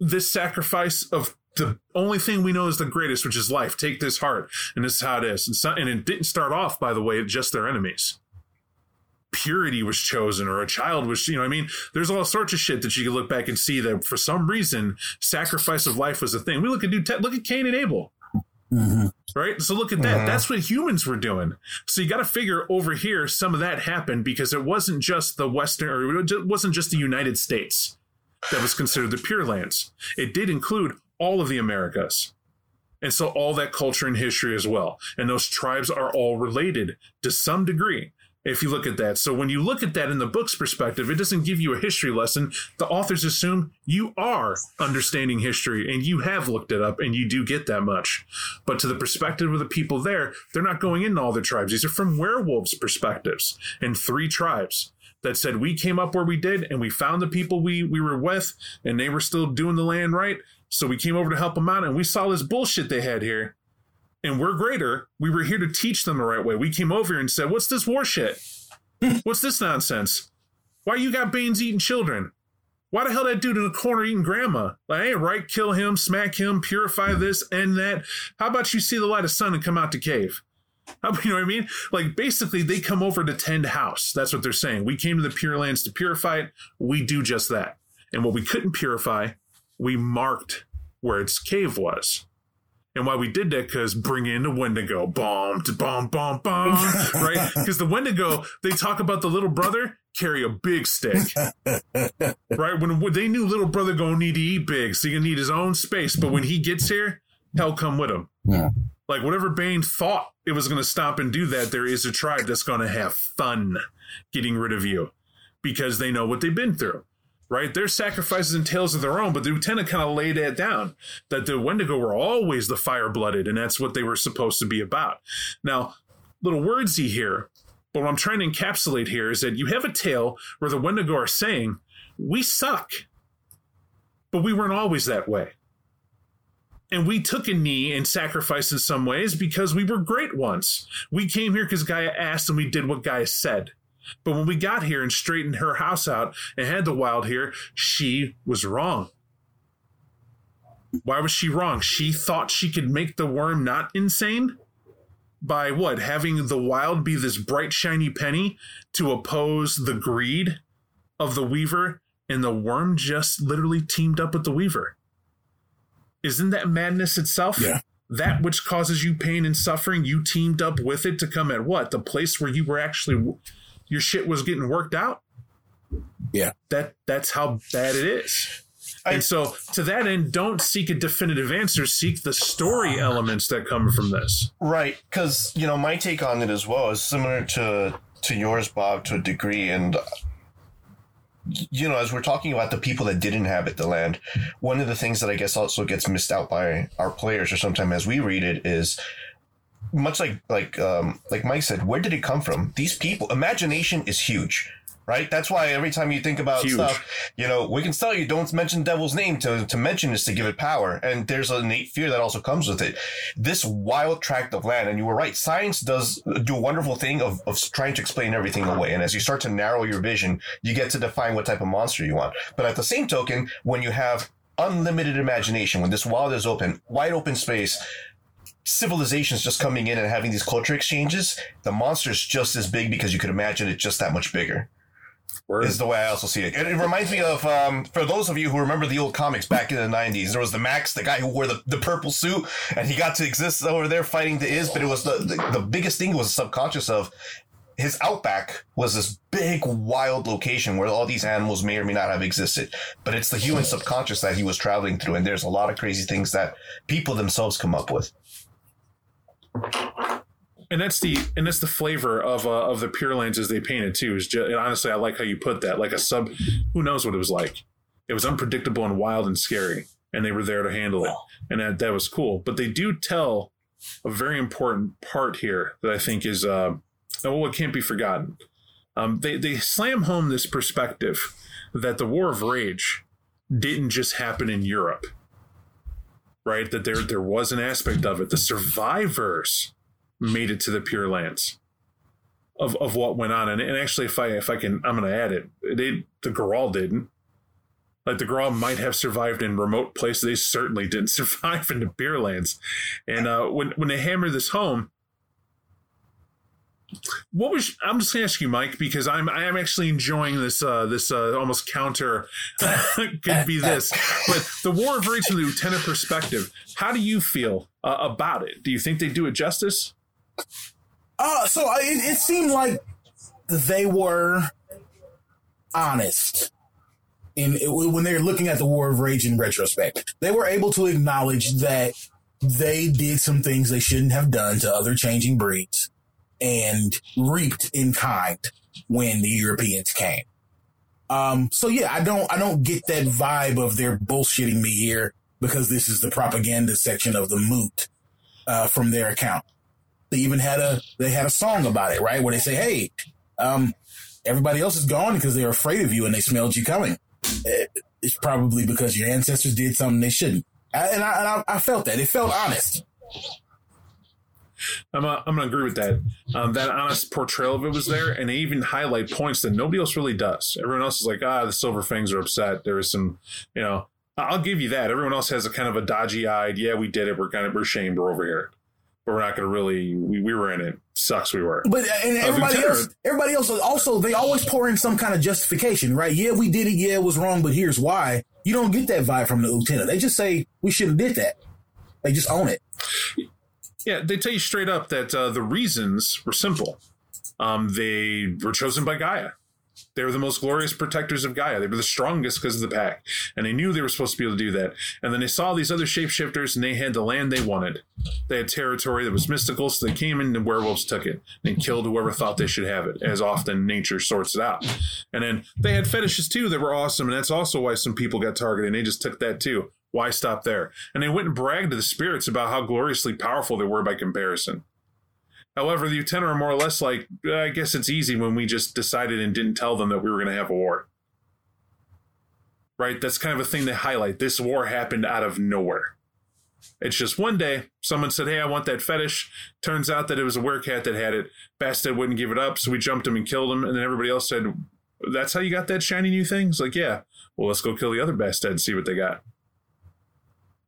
this sacrifice of the only thing we know is the greatest, which is life. Take this heart, and this is how it is. And, so, and it didn't start off, by the way, just their enemies. Purity was chosen, or a child was, you know, I mean, there's all sorts of shit that you can look back and see that for some reason, sacrifice of life was a thing. We look at dude, look at Cain and Abel Mm-hmm. right? So look at that. Mm-hmm. That's what humans were doing. So you got to figure over here some of that happened because it wasn't just the Western, or it wasn't just the United States that was considered the Pure Lands. It did include all of the Americas. And so all that culture and history as well. And those tribes are all related to some degree if you look at that. So when you look at that in the book's perspective, it doesn't give you a history lesson. The authors assume you are understanding history and you have looked it up and you do get that much. But to the perspective of the people there, they're not going into all the tribes. These are from werewolves' perspectives and three tribes that said we came up where we did and we found the people we we were with and they were still doing the land right. So we came over to help them out and we saw this bullshit they had here and we're greater. We were here to teach them the right way. We came over here and said, "What's this war shit? (laughs) What's this nonsense? Why you got Banes eating children? Why the hell that dude in the corner eating grandma? Like, ain't right. Kill him, smack him, purify hmm. this and that. How about you see the light of sun and come out to cave? (laughs) How, you know what I mean? Like basically, they come over to tend house. That's what they're saying. We came to the Pure Lands to purify it. We do just that. And what we couldn't purify, we marked where its cave was. And why we did that because bring in the Wendigo, bomb, bomb, bomb, bomb, (laughs) right? Because the Wendigo, they talk about the little brother carry a big stick, (laughs) right? When, when they knew little brother gonna need to eat big, so he gonna need his own space. But when he gets here, hell come with him. Yeah. Like whatever Bane thought it was gonna stop and do that, there is a tribe that's gonna have fun getting rid of you because they know what they've been through right? Their sacrifices and tales of their own, but the Uktena kind of laid that down that the Wendigo were always the fire blooded, and that's what they were supposed to be about. Now, little wordsy here, but what I'm trying to encapsulate here is that you have a tale where the Wendigo are saying, We suck. but we weren't always that way. And we took a knee and sacrificed in some ways because we were great once. We came here because Gaia asked and we did what Gaia said. But when we got here and straightened her house out and had the wild here, she was wrong. Why was she wrong? She thought she could make the Wyrm not insane? By what? Having the wild be this bright, shiny penny to oppose the greed of the weaver, and the Wyrm just literally teamed up with the weaver. Isn't that madness itself? Yeah. That which causes you pain and suffering, you teamed up with it to come at what? The place where you were actually your shit was getting worked out? Yeah. That that's how bad it is. I- and so to that end, don't seek a definitive answer, seek the story elements that come from this. Right, because you know my take on it as well is similar to to yours, Bob, to a degree, and you know as we're talking about the people that did inhabit the land, one of the things that I guess also gets missed out by our players, or sometimes as we read it, is much like like um, like Mike said, where did it come from? These people, imagination is huge. Right. That's why every time you think about Huge. stuff, you know, we can tell you don't mention devil's name to, to mention is to give it power. And there's an innate fear that also comes with it. This wild tract of land, and you were right, science does do a wonderful thing of, of trying to explain everything away. And as you start to narrow your vision, you get to define what type of monster you want. But at the same token, when you have unlimited imagination, when this wild is open, wide open space, civilizations just coming in and having these culture exchanges, the monster's just as big because you could imagine it just that much bigger is the way I also see it. And it reminds me of, um, for those of you who remember the old comics back in the 90s, there was the Max, the guy who wore the, the purple suit, and he got to exist over there fighting the Isz, but it was the, the, the biggest thing was subconscious of his outback was this big, wild location where all these animals may or may not have existed. But it's the human subconscious that he was traveling through, and there's a lot of crazy things that people themselves come up with. And that's the and that's the flavor of uh, of the Pure Lands as they painted too. Is just, honestly, I like how you put that. Like a sub, who knows what it was like? It was unpredictable and wild and scary, and they were there to handle it, and that that was cool. But they do tell a very important part here that I think is uh, oh, it can't be forgotten. Um, they they slam home this perspective that the War of Rage didn't just happen in Europe, right? That there there was an aspect of it. The survivors made it to the Pure Lands of, of what went on. And, and actually, if I if I can, I'm going to add it. They the Gurahl didn't. Like the Gurahl might have survived in remote places. They certainly didn't (laughs) survive in the Pure Lands. And uh, when when they hammer this home, what was I'm just gonna ask you, Mike, because I'm I am actually enjoying this uh this uh almost counter (laughs) could be this. But the War of Rage from the Uktena perspective, how do you feel uh, about it? Do you think they do it justice? Uh, so I, it, it seemed like they were honest in when they're looking at the War of Rage in retrospect. They were able to acknowledge that they did some things they shouldn't have done to other changing breeds and reaped in kind when the Europeans came. Um, so yeah, I don't, I don't get that vibe of they're bullshitting me here because this is the propaganda section of the moot, uh, from their account. They even had a, they had a song about it, right? Where they say, Hey, um, everybody else is gone because they're afraid of you and they smelled you coming. Eh, It's probably because your ancestors did something they shouldn't. And I, and I, I felt that. It felt honest. I'm uh, I'm gonna agree with that. Um, that honest portrayal of it was there, and they even highlight points that nobody else really does. Everyone else is like, ah, the Silver Fangs are upset. There is some, you know, I'll give you that. Everyone else has a kind of a dodgy eyed, yeah, we did it. We're kind of we're ashamed. We're over here, but we're not gonna really. We, we were in it. Sucks. We were. But and everybody else, everybody else also they always pour in some kind of justification, right? Yeah, we did it. Yeah, it was wrong, but here's why. You don't get that vibe from the Uktena. They just say we shouldn't have did that. They just own it. Yeah, they tell you straight up that uh, the reasons were simple. Um, they were chosen by Gaia. They were the most glorious protectors of Gaia. They were the strongest because of the pack. And they knew they were supposed to be able to do that. And then they saw these other shapeshifters and they had the land they wanted. They had territory that was mystical, so they came in and the werewolves took it and killed whoever thought they should have it, as often nature sorts it out. And then they had fetishes too that were awesome, and that's also why some people got targeted, and they just took that too. Why stop there? And they went and bragged to the spirits about how gloriously powerful they were by comparison. However, the Uktena are more or less like, "Uh, I guess it's easy when we just decided and didn't tell them that we were going to have a war. right? That's kind of a thing they highlight. This war happened out of nowhere. It's just one day someone said, Hey, I want that fetish. Turns out that it was a werecat that had it. Bastet wouldn't give it up, so we jumped him and killed him. And then everybody else said, That's how you got that shiny new thing? It's like, Yeah. Well, let's go kill the other Bastet and see what they got.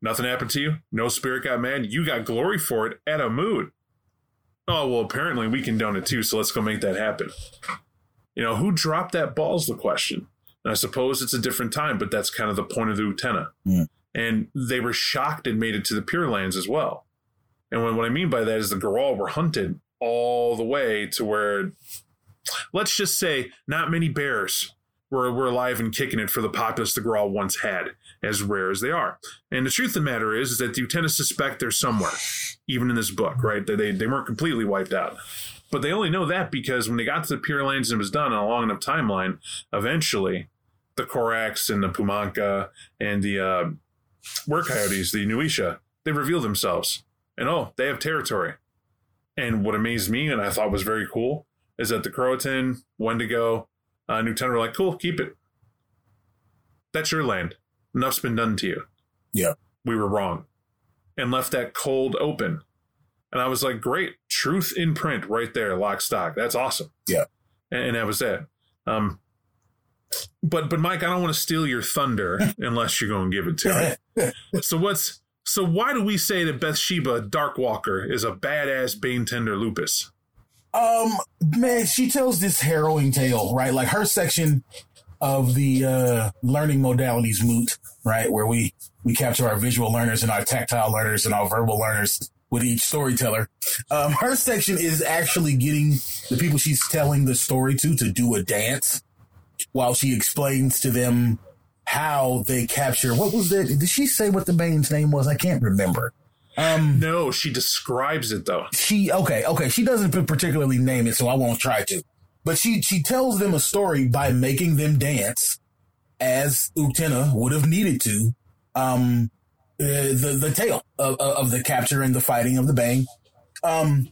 Nothing happened to you. No spirit got mad. You got glory for it at a moot. Oh, well, apparently we condone it too, so let's go make that happen. You know, who dropped that ball's the question. And I suppose it's a different time, but that's kind of the point of the Uktena. Mm. And they were shocked and made it to the Pure Lands as well. And what, I mean by that is the Gurahl were hunted all the way to where, let's just say, not many bears were, were alive and kicking it for the populace the Gurahl once had, as rare as they are. And the truth of the matter is, is that the Uktena suspect they're somewhere, even in this book, right? That they, they weren't completely wiped out. But they only know that because when they got to the Pure Lands and it was done on a long enough timeline, eventually the Corax and the Pumonca and the uh, Were Coyotes, the Nuwisha, they reveal themselves. And oh, they have territory. And what amazed me and I thought was very cool is that the Croatan, Wendigo, uh, Uktena were like, cool, keep it. That's your land. Enough's been done to you. Yeah. We were wrong. And left that cold open. And I was like, great, truth in print right there, lock stock. That's awesome. Yeah. And, and that was that. Um, but but Mike, I don't want to steal your thunder (laughs) unless you're going to give it to me. (laughs) so what's so why do we say that Bathsheba Darkwalker is a badass Bane tender lupus? Um, man, she tells this harrowing tale, right? Like her section of the uh, learning modalities moot, right, where we we capture our visual learners and our tactile learners and our verbal learners with each storyteller. Um, her section is actually getting the people she's telling the story to to do a dance while she explains to them how they capture. What was that? Did she say what the Bane's name was? I can't remember. Um, No, she describes it though. she okay okay she doesn't particularly name it so i won't try to but she she tells them a story by making them dance as Uktena would have needed to um uh, the the tale of, of the capture and the fighting of the bang um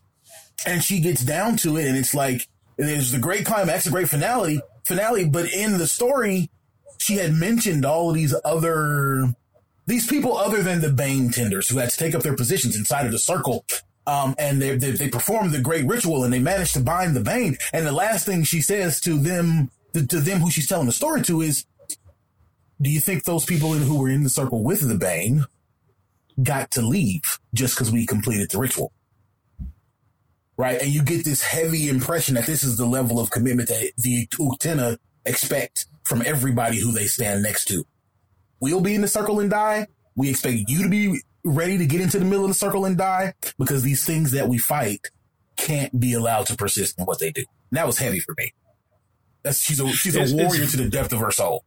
and she gets down to it and it's like there's the great climax a great finale finale but in the story she had mentioned all of these other these people other than the Bane tenders who had to take up their positions inside of the circle. Um, and they, they, they performed the great ritual and they managed to bind the Bane. And the last thing she says to them, to, to them who she's telling the story to is, do you think those people in, who were in the circle with the Bane got to leave just because we completed the ritual? Right. And you get this heavy impression that this is the level of commitment that the Uktena expect from everybody who they stand next to we'll be in the circle and die. We expect you to be ready to get into the middle of the circle and die because these things that we fight can't be allowed to persist in what they do. And that was heavy for me. That's she's a she's It's- it's- warrior to the depth of her soul.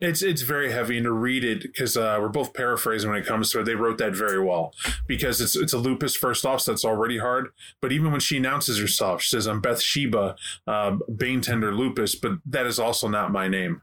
It's it's very heavy and to read it because uh, we're both paraphrasing when it comes to it. They wrote that very well because it's it's a lupus first off, so that's already hard. But even when she announces herself, she says, "I'm Bathsheba, um, Bane Tender Lupus," but that is also not my name.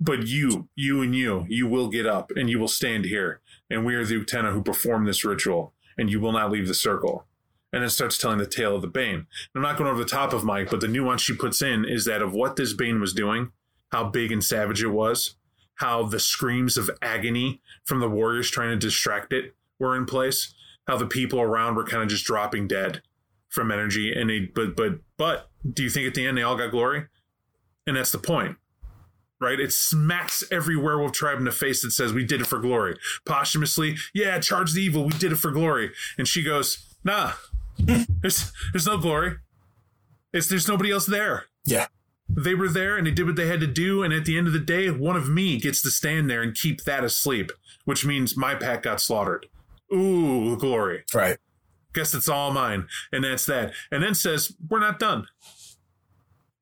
But you, you and you, you will get up and you will stand here, and we are the Uktena who perform this ritual, and you will not leave the circle. And it starts telling the tale of the Bane. And I'm not going over the top of Mike, but the nuance she puts in is that of what this Bane was doing how big and savage it was, how the screams of agony from the warriors trying to distract it were in place, how the people around were kind of just dropping dead from energy. And they, but, but, but, do you think at the end they all got glory? And that's the point, right? It smacks every werewolf tribe in the face that says, We did it for glory. Posthumously, yeah, charge the evil, we did it for glory. And she goes, Nah, there's, there's no glory. It's, there's nobody else there Yeah. they were there and they did what they had to do and at the end of the day one of me gets to stand there and keep that asleep which means my pack got slaughtered ooh glory Right. guess it's all mine and that's that and then says we're not done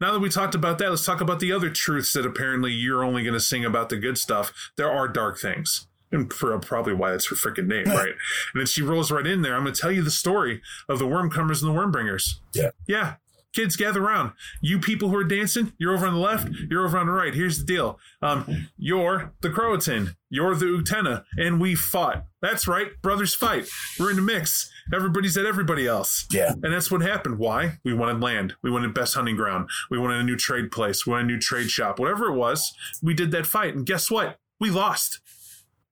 now that we talked about that let's talk about the other truths that apparently you're only going to sing about the good stuff there are dark things and for probably why that's her freaking name, (laughs) right? And then she rolls right in there. I'm going to tell you the story of the Wyrmcomers and the Wyrmbringers. Yeah. Yeah. kids gather around. You people who are dancing, you're over on the left, you're over on the right. Here's the deal. Um, you're the Croatan, you're the Uktena, and we fought. That's right, brothers fight. We're in the mix. Everybody's at everybody else. Yeah. And that's what happened. Why? We wanted land. We wanted best hunting ground. We wanted a new trade place. We wanted a new trade shop. Whatever it was, we did that fight. And guess what? We lost.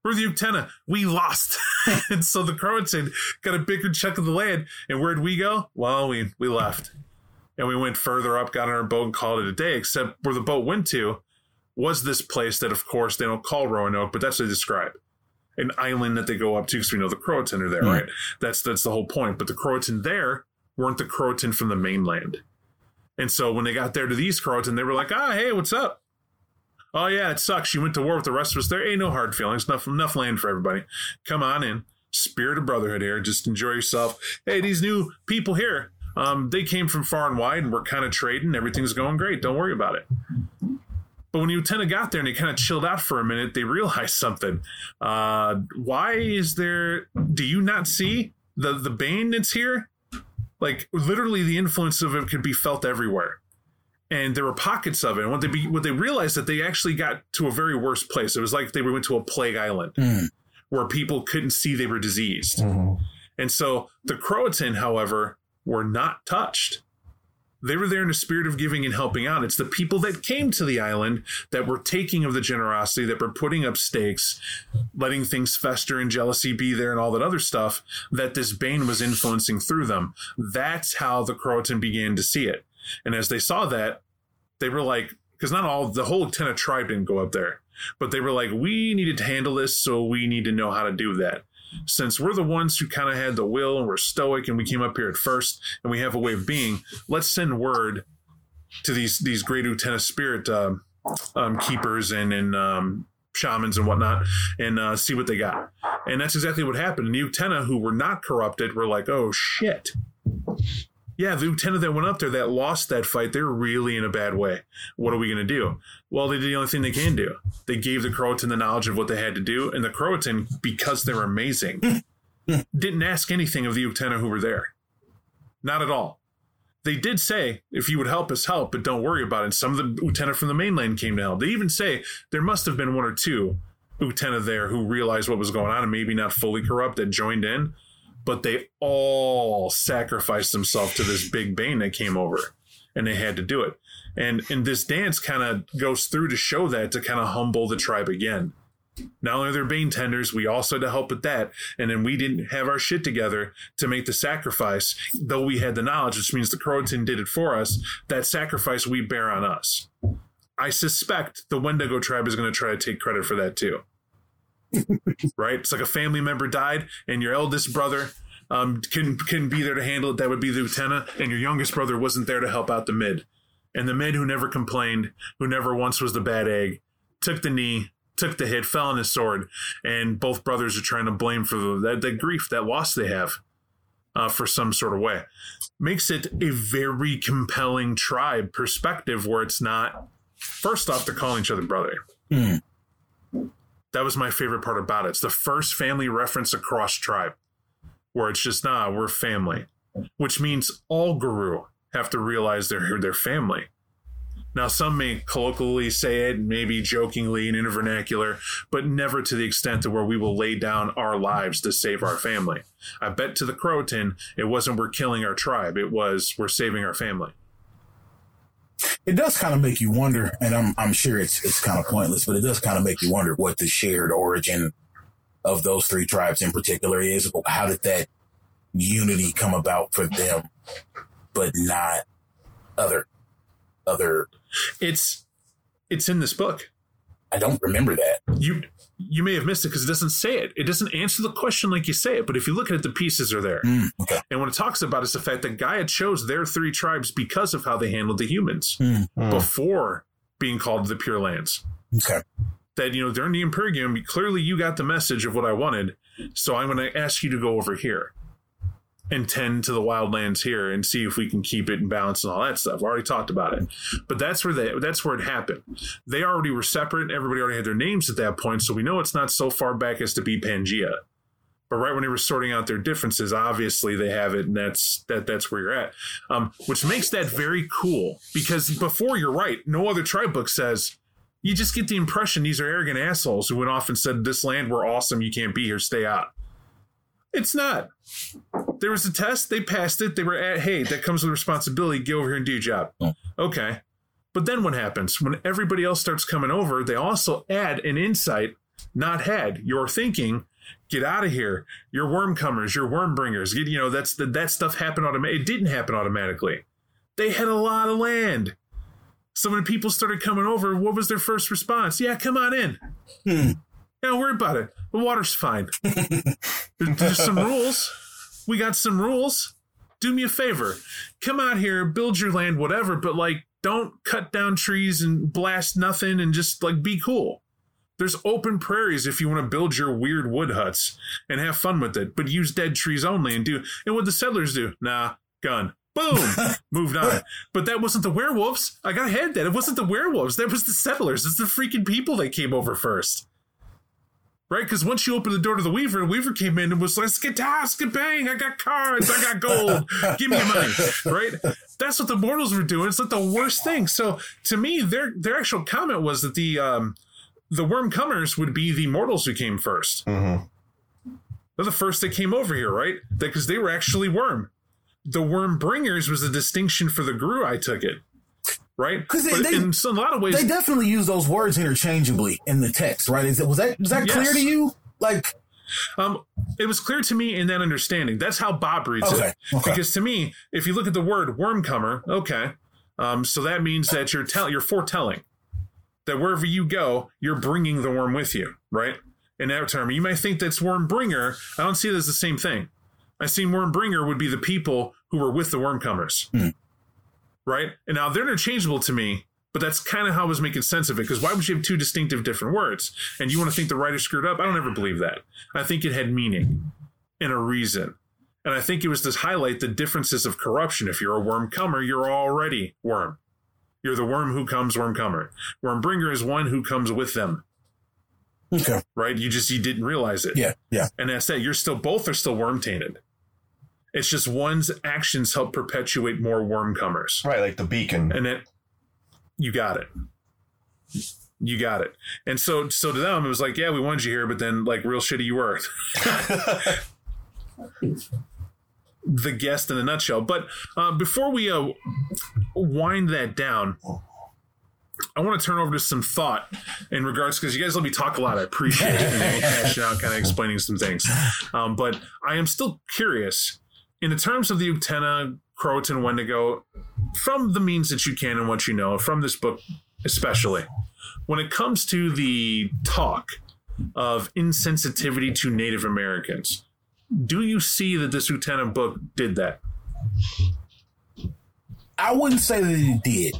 We're the Uktena. We lost. (laughs) and so the Croatan got a bigger chunk of the land. And where'd we go? Well, we, we left. And we went further up, got on our boat, and called it a day. Except where the boat went to was this place that, of course, they don't call Roanoke, but that's what they describe. An island that they go up to because we know the Croatan are there, Hmm. right? That's that's the whole point. But the Croatan there weren't the Croatan from the mainland. And so when they got there to the East Croatan, they were like, ah, hey, what's up? Oh, yeah, it sucks. You went to war with the rest of us. There ain't no hard feelings. Enough, enough land for everybody. Come on in. Spirit of brotherhood here. Just enjoy yourself. Hey, these new people here, um, they came from far and wide and we're kind of trading. Everything's going great. Don't worry about it. But when the Uktena got there and they kind of chilled out for a minute, they realized something. Uh, why is there? Do you not see the the bane that's here? Like literally, the influence of it could be felt everywhere, and there were pockets of it. And what they be, what they realized that they actually got to a very worse place. It was like they went to a plague island Mm. where people couldn't see they were diseased. Mhm. And so the Croatan, however, were not touched. They were there in a spirit of giving and helping out. It's the people that came to the island that were taking of the generosity, that were putting up stakes, letting things fester and jealousy be there and all that other stuff that this Bane was influencing through them. That's how the Croatan began to see it. And as they saw that, they were like, because not all, the whole Tena tribe didn't go up there, but they were like, we needed to handle this, so we need to know how to do that since we're the ones who kind of had the will and we're stoic and we came up here at first and we have a way of being, let's send word to these these great Uktena spirit um, um, keepers and and um, shamans and whatnot and uh, see what they got. And that's exactly what happened. And the Uktena who were not corrupted were like, oh shit. Yeah, the Uktena that went up there that lost that fight, they're really in a bad way. What are we going to do? Well, they did the only thing they can do. They gave the Croatan the knowledge of what they had to do, and the Croatan, because they're amazing, (laughs) didn't ask anything of the Uktena who were there. Not at all. They did say, if you would help us, help, but don't worry about it. And some of the Uktena from the mainland came to help. They even say there must have been one or two Uktena there who realized what was going on and maybe not fully corrupt that joined in, but they all sacrificed themselves to this big bane that came over and they had to do it. And and this dance kind of goes through to show that to kind of humble the tribe again. Not only are there bane tenders, we also had to help with that. And then we didn't have our shit together to make the sacrifice, though we had the knowledge, which means the Croatan did it for us. That sacrifice we bear on us. I suspect the Wendigo tribe is going to try to take credit for that too. Right? It's like a family member died, and your eldest brother um, can can be there to handle it. That would be the Uktena, and your youngest brother wasn't there to help out the mid. And the mid who never complained, who never once was the bad egg, took the knee, took the hit, fell on his sword, and both brothers are trying to blame for the, that, that grief, that loss they have. Uh, for some sort of way, makes it a very compelling tribe perspective where it's not. First off, they're calling each other brother. Hmm. That was my favorite part about it. It's the first family reference across tribe, where it's just nah, we're family, which means all Garou have to realize they're their family. Now, some may colloquially say it, maybe jokingly and in a vernacular, but never to the extent to where we will lay down our lives to save our family. I bet to the Croatan, it wasn't we're killing our tribe; it was we're saving our family. It does kind of make you wonder, and I'm I'm sure it's it's kind of pointless, but it does kind of make you wonder what the shared origin of those three tribes in particular is. How did that unity come about for them, but not other other? It's it's in this book. I don't remember that. you you may have missed it because it doesn't say it. It doesn't answer the question like you say it. But if you look at it, the pieces are there. Mm, okay. And what it talks about is the fact that Gaia chose their three tribes because of how they handled the humans Mm, before being called the Pure Lands. okay. That you know during the Imperium, clearly you got the message of what I wanted, so I'm going to ask you to go over here and tend to the wildlands here and see if we can keep it in balance and all that stuff. Already talked about it, but that's where they that's where it happened. They already were separate. Everybody already had their names at that point, so we know it's not so far back as to be Pangea. But right when they were sorting out their differences, obviously they have it, and that's that that's where you're at. Um, which makes that very cool because before you're right, no other tribe book says you just get the impression these are arrogant assholes who went off and said, This land, we're awesome, you can't be here, stay out. It's not. There was a test, they passed it, they were at, hey, that comes with responsibility, get over here and do your job. Okay. But then what happens? When everybody else starts coming over, they also add an insight not had. You're thinking, get out of here. You're Wyrm comers, you're Wyrm bringers. You, you know, that's the, that stuff happened automatically. It didn't happen automatically. They had a lot of land. So when people started coming over, what was their first response? Yeah, come on in. Hmm. Don't worry about it. The water's fine. There's some rules. We got some rules. Do me a favor. Come out here, build your land, whatever, but like don't cut down trees and blast nothing and just like be cool. There's open prairies if you want to build your weird wood huts and have fun with it, but use dead trees only and do and what the settlers do. Nah, gun. Boom. (laughs) Moved on. But that wasn't the werewolves. I got ahead that. It wasn't the werewolves. That was the settlers. It's the freaking people that came over first. Right? Because once you open the door to the Weaver, the Weaver came in and was like, Skata, bang, I got cards, I got gold, give me your money. (laughs) Right? That's what the mortals were doing. It's like the worst thing. So to me, their their actual comment was that the um the Wyrm comers would be the mortals who came 1st Mm-hmm. They're the first that came over here, right? Because they were actually Wyrm. The Wyrm bringers was a distinction for the Gru. I took it, right? 'Cause Because they- in a lot of ways, They definitely use those words interchangeably in the text, right? Is it was that was that clear to you? Like, Um, it was clear to me in that understanding. That's how Bob reads Okay, it. okay. Because to me, if you look at the word Wyrmcomer, okay, um, so that means that you're tell you're foretelling that wherever you go, you're bringing the Wyrm with you, right? In that term, you might think that's Wyrm bringer. I don't see it as the same thing. I see Wyrm bringer would be the people who were with the Wyrmcomers, Hmm. Right? And now they're interchangeable to me. But that's kind of how I was making sense of it. Because why would you have two distinctive different words? And you want to think the writer screwed up? I don't ever believe that. I think it had meaning and a reason. And I think it was to highlight the differences of corruption. If you're a Wyrm comer, you're already Wyrm. You're the Wyrm who comes Wyrm comer. Wyrm bringer is one who comes with them, okay, right? You just you didn't realize it. yeah, yeah, And that's that. You're still both are still Wyrm tainted. It's just one's actions help perpetuate more Wyrm comers. Right, like the beacon. And it you got it. You got it. And so so to them it was like, yeah, we wanted you here, but then like real shitty you were. (laughs) the guest in a nutshell. But uh, before we uh, wind that down, I want to turn over to some thought in regards because you guys let me talk a lot. I appreciate it (laughs) and hashing out, kind of explaining some things. Um, but I am still curious in the terms of the Uktena, Croatan, Wendigo, from the means that you can and what you know, from this book especially, when it comes to the talk of insensitivity to Native Americans, do you see that this Uktena book did that? I wouldn't say that it did.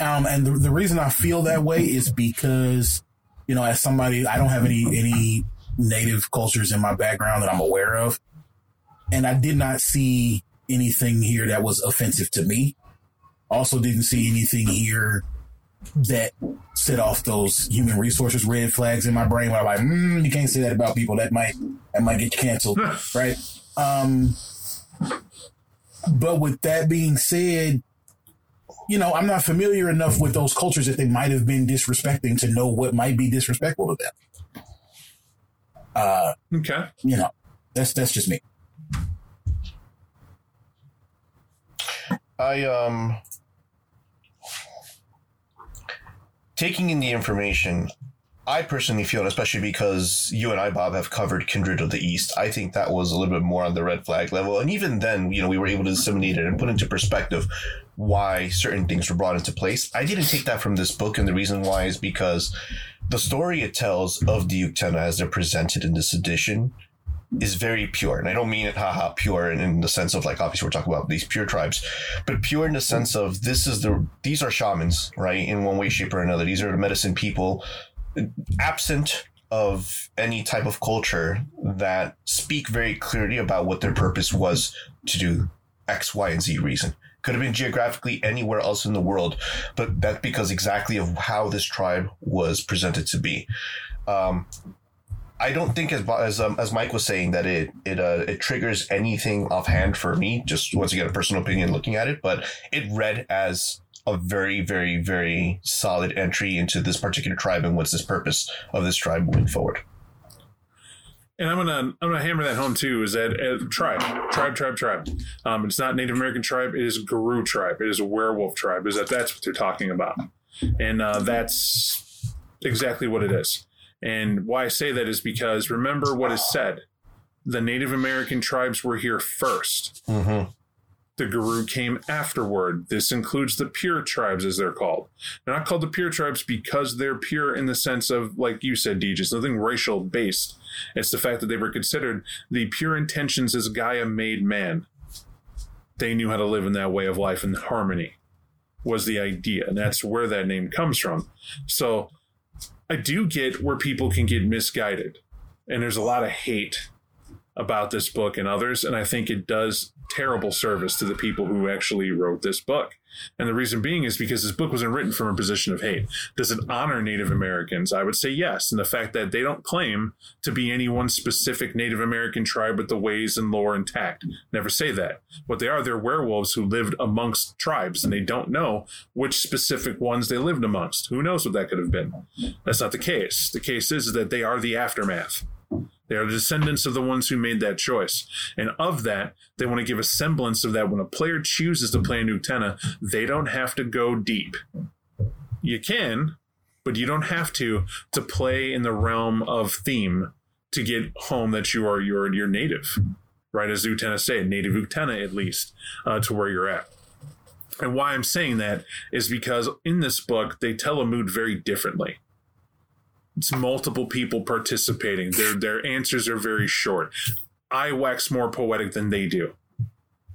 Um, and the, the reason I feel that way is because, you know, as somebody, I don't have any any native cultures in my background that I'm aware of, and I did not see anything here that was offensive to me. Also, didn't see anything here that set off those human resources red flags in my brain. Where I'm like, mm, you can't say that about people. That might that might get you canceled, (laughs) right? Um, but with that being said, you know, I'm not familiar enough with those cultures that they might have been disrespecting to know what might be disrespectful to them. Uh, Okay. you know, that's that's just me. I um taking in the information, I personally feel, especially because you and I, Bob, have covered Kindred of the East, I think that was a little bit more on the red flag level. And even then, you know, we were able to disseminate it and put into perspective why certain things were brought into place. I didn't take that from this book, and the reason why is because the story it tells of the Uktena as they're presented in this edition is very pure. And I don't mean it haha pure in, in the sense of like obviously we're talking about these pure tribes, but pure in the sense of this is the these are shamans, right? In one way, shape, or another. These are the medicine people absent of any type of culture that speak very clearly about what their purpose was to do X, Y, and Z reason. Could have been geographically anywhere else in the world, but that's because exactly of how this tribe was presented to be. Um, I don't think as as um, as Mike was saying that it it uh, it triggers anything offhand for me. Just once again, a personal opinion looking at it, but it read as a very very very solid entry into this particular tribe and what's this purpose of this tribe moving forward. And I'm gonna I'm gonna hammer that home too. Is that uh, tribe, tribe, tribe, tribe? Um, it's not Native American tribe. It is Garou tribe. It is a werewolf tribe. Is that that's what they're talking about? And uh, that's exactly what it is. And why I say that is because remember what is said. The Native American tribes were here 1st Mm-hmm. The Garou came afterward. This includes the pure tribes, as they're called. They're not called the pure tribes because they're pure in the sense of, like you said, DJ, it's nothing racial based. It's the fact that they were considered the pure intentions as Gaia made man. They knew how to live in that way of life in harmony, was the idea. And that's where that name comes from. So I do get where people can get misguided. And there's a lot of hate about this book and others. And I think it does terrible service to the people who actually wrote this book. And the reason being is because this book wasn't written from a position of hate. Does it honor Native Americans? I would say yes. And the fact that they don't claim to be any one specific Native American tribe with the ways and lore intact. Never say that. What they are, they're werewolves who lived amongst tribes and they don't know which specific ones they lived amongst. Who knows what that could have been? That's not the case. The case is that they are the aftermath. They are descendants of the ones who made that choice. And of that, they want to give a semblance of that when a player chooses to play an Uktena, they don't have to go deep. You can, but you don't have to to play in the realm of theme to get home that you are you're, you're native. Right as Uktena say, native Uktena at least, uh, to where you're at. And why I'm saying that is because in this book, they tell a moot very differently it's multiple people participating. Their their answers are very short. I wax more poetic than they do.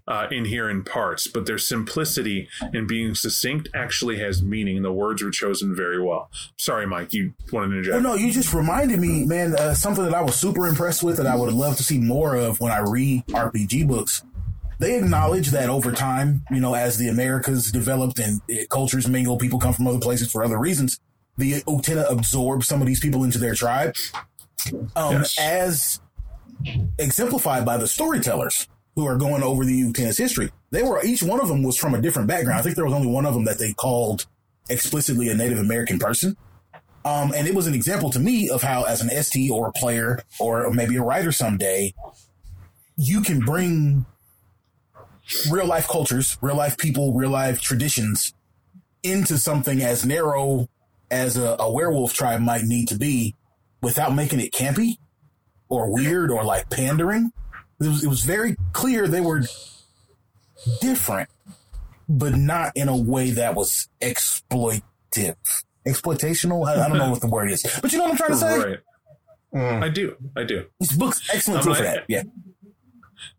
Uh, in here in parts, but their simplicity in being succinct actually has meaning. The words were chosen very well. Sorry, Mike, you wanted to interject. Well, no, you just reminded me, man, uh, something that I was super impressed with that I would love to see more of when I read RPG books. They acknowledge that over time, you know, as the Americas developed and cultures mingle, people come from other places for other reasons. The Uktena absorb some of these people into their tribe, um, Yes. as exemplified by the storytellers who are going over the Uktena's history. They were each one of them was from a different background. I think there was only one of them that they called explicitly a Native American person. Um, and it was an example to me of how, as an ST or a player or maybe a writer someday, you can bring real life cultures, real life people, real life traditions into something as narrow as a, a werewolf tribe might need to be without making it campy or weird or like pandering. It was, it was very clear they were different, but not in a way that was exploitive. Exploitational? I, I don't know what the word is, but you know what I'm trying to say? Right. Mm. I do. I do. This book's excellent Um, tool for I- that. Yeah.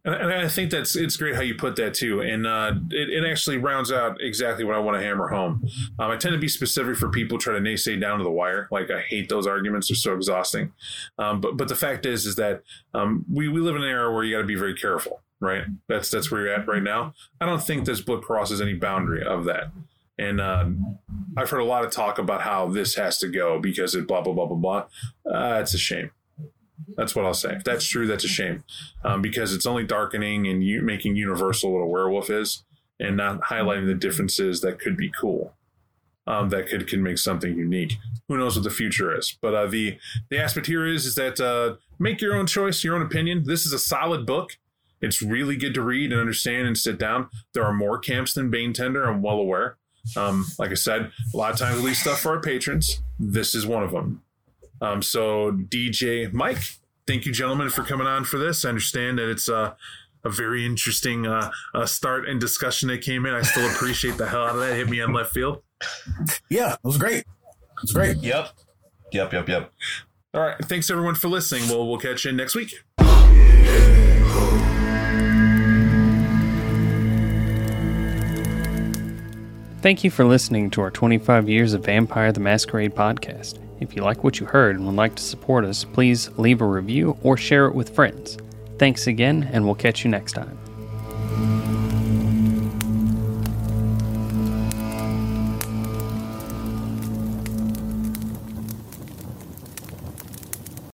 And, I think that's it's great how you put that too, and uh, it, it actually rounds out exactly what I want to hammer home. Um, I tend to be specific for people try to naysay down to the wire. Like I hate those arguments; they're so exhausting. Um, but but the fact is, is that um, we we live in an era where you got to be very careful, right? That's that's where you're at right now. I don't think this book crosses any boundary of that. And um, I've heard a lot of talk about how this has to go because it blah blah blah blah blah. Uh, it's a shame. That's what I'll say. If that's true, that's a shame, um, because it's only darkening and you making universal what a werewolf is, and not highlighting the differences that could be cool, um, that could can make something unique. Who knows what the future is? But uh, the the aspect here is is that uh, make your own choice, your own opinion. This is a solid book. It's really good to read and understand and sit down. There are more camps than Bane Tender. I'm well aware. Um, like I said, a lot of times we leave stuff for our patrons. This is one of them. Um, so DJ Mike, thank you, gentlemen, for coming on for this. I understand that it's uh, a very interesting uh, uh, start and discussion that came in. I still appreciate the hell out of that. Hit me on left field. Yeah, it was great. It was great. Yep. Yep. Yep. Yep. All right, thanks everyone for listening. We'll we'll catch you next week. Thank you for listening to our 25 Years of Vampire the Masquerade podcast. If you like what you heard and would like to support us, please leave a review or share it with friends. Thanks again, and we'll catch you next time.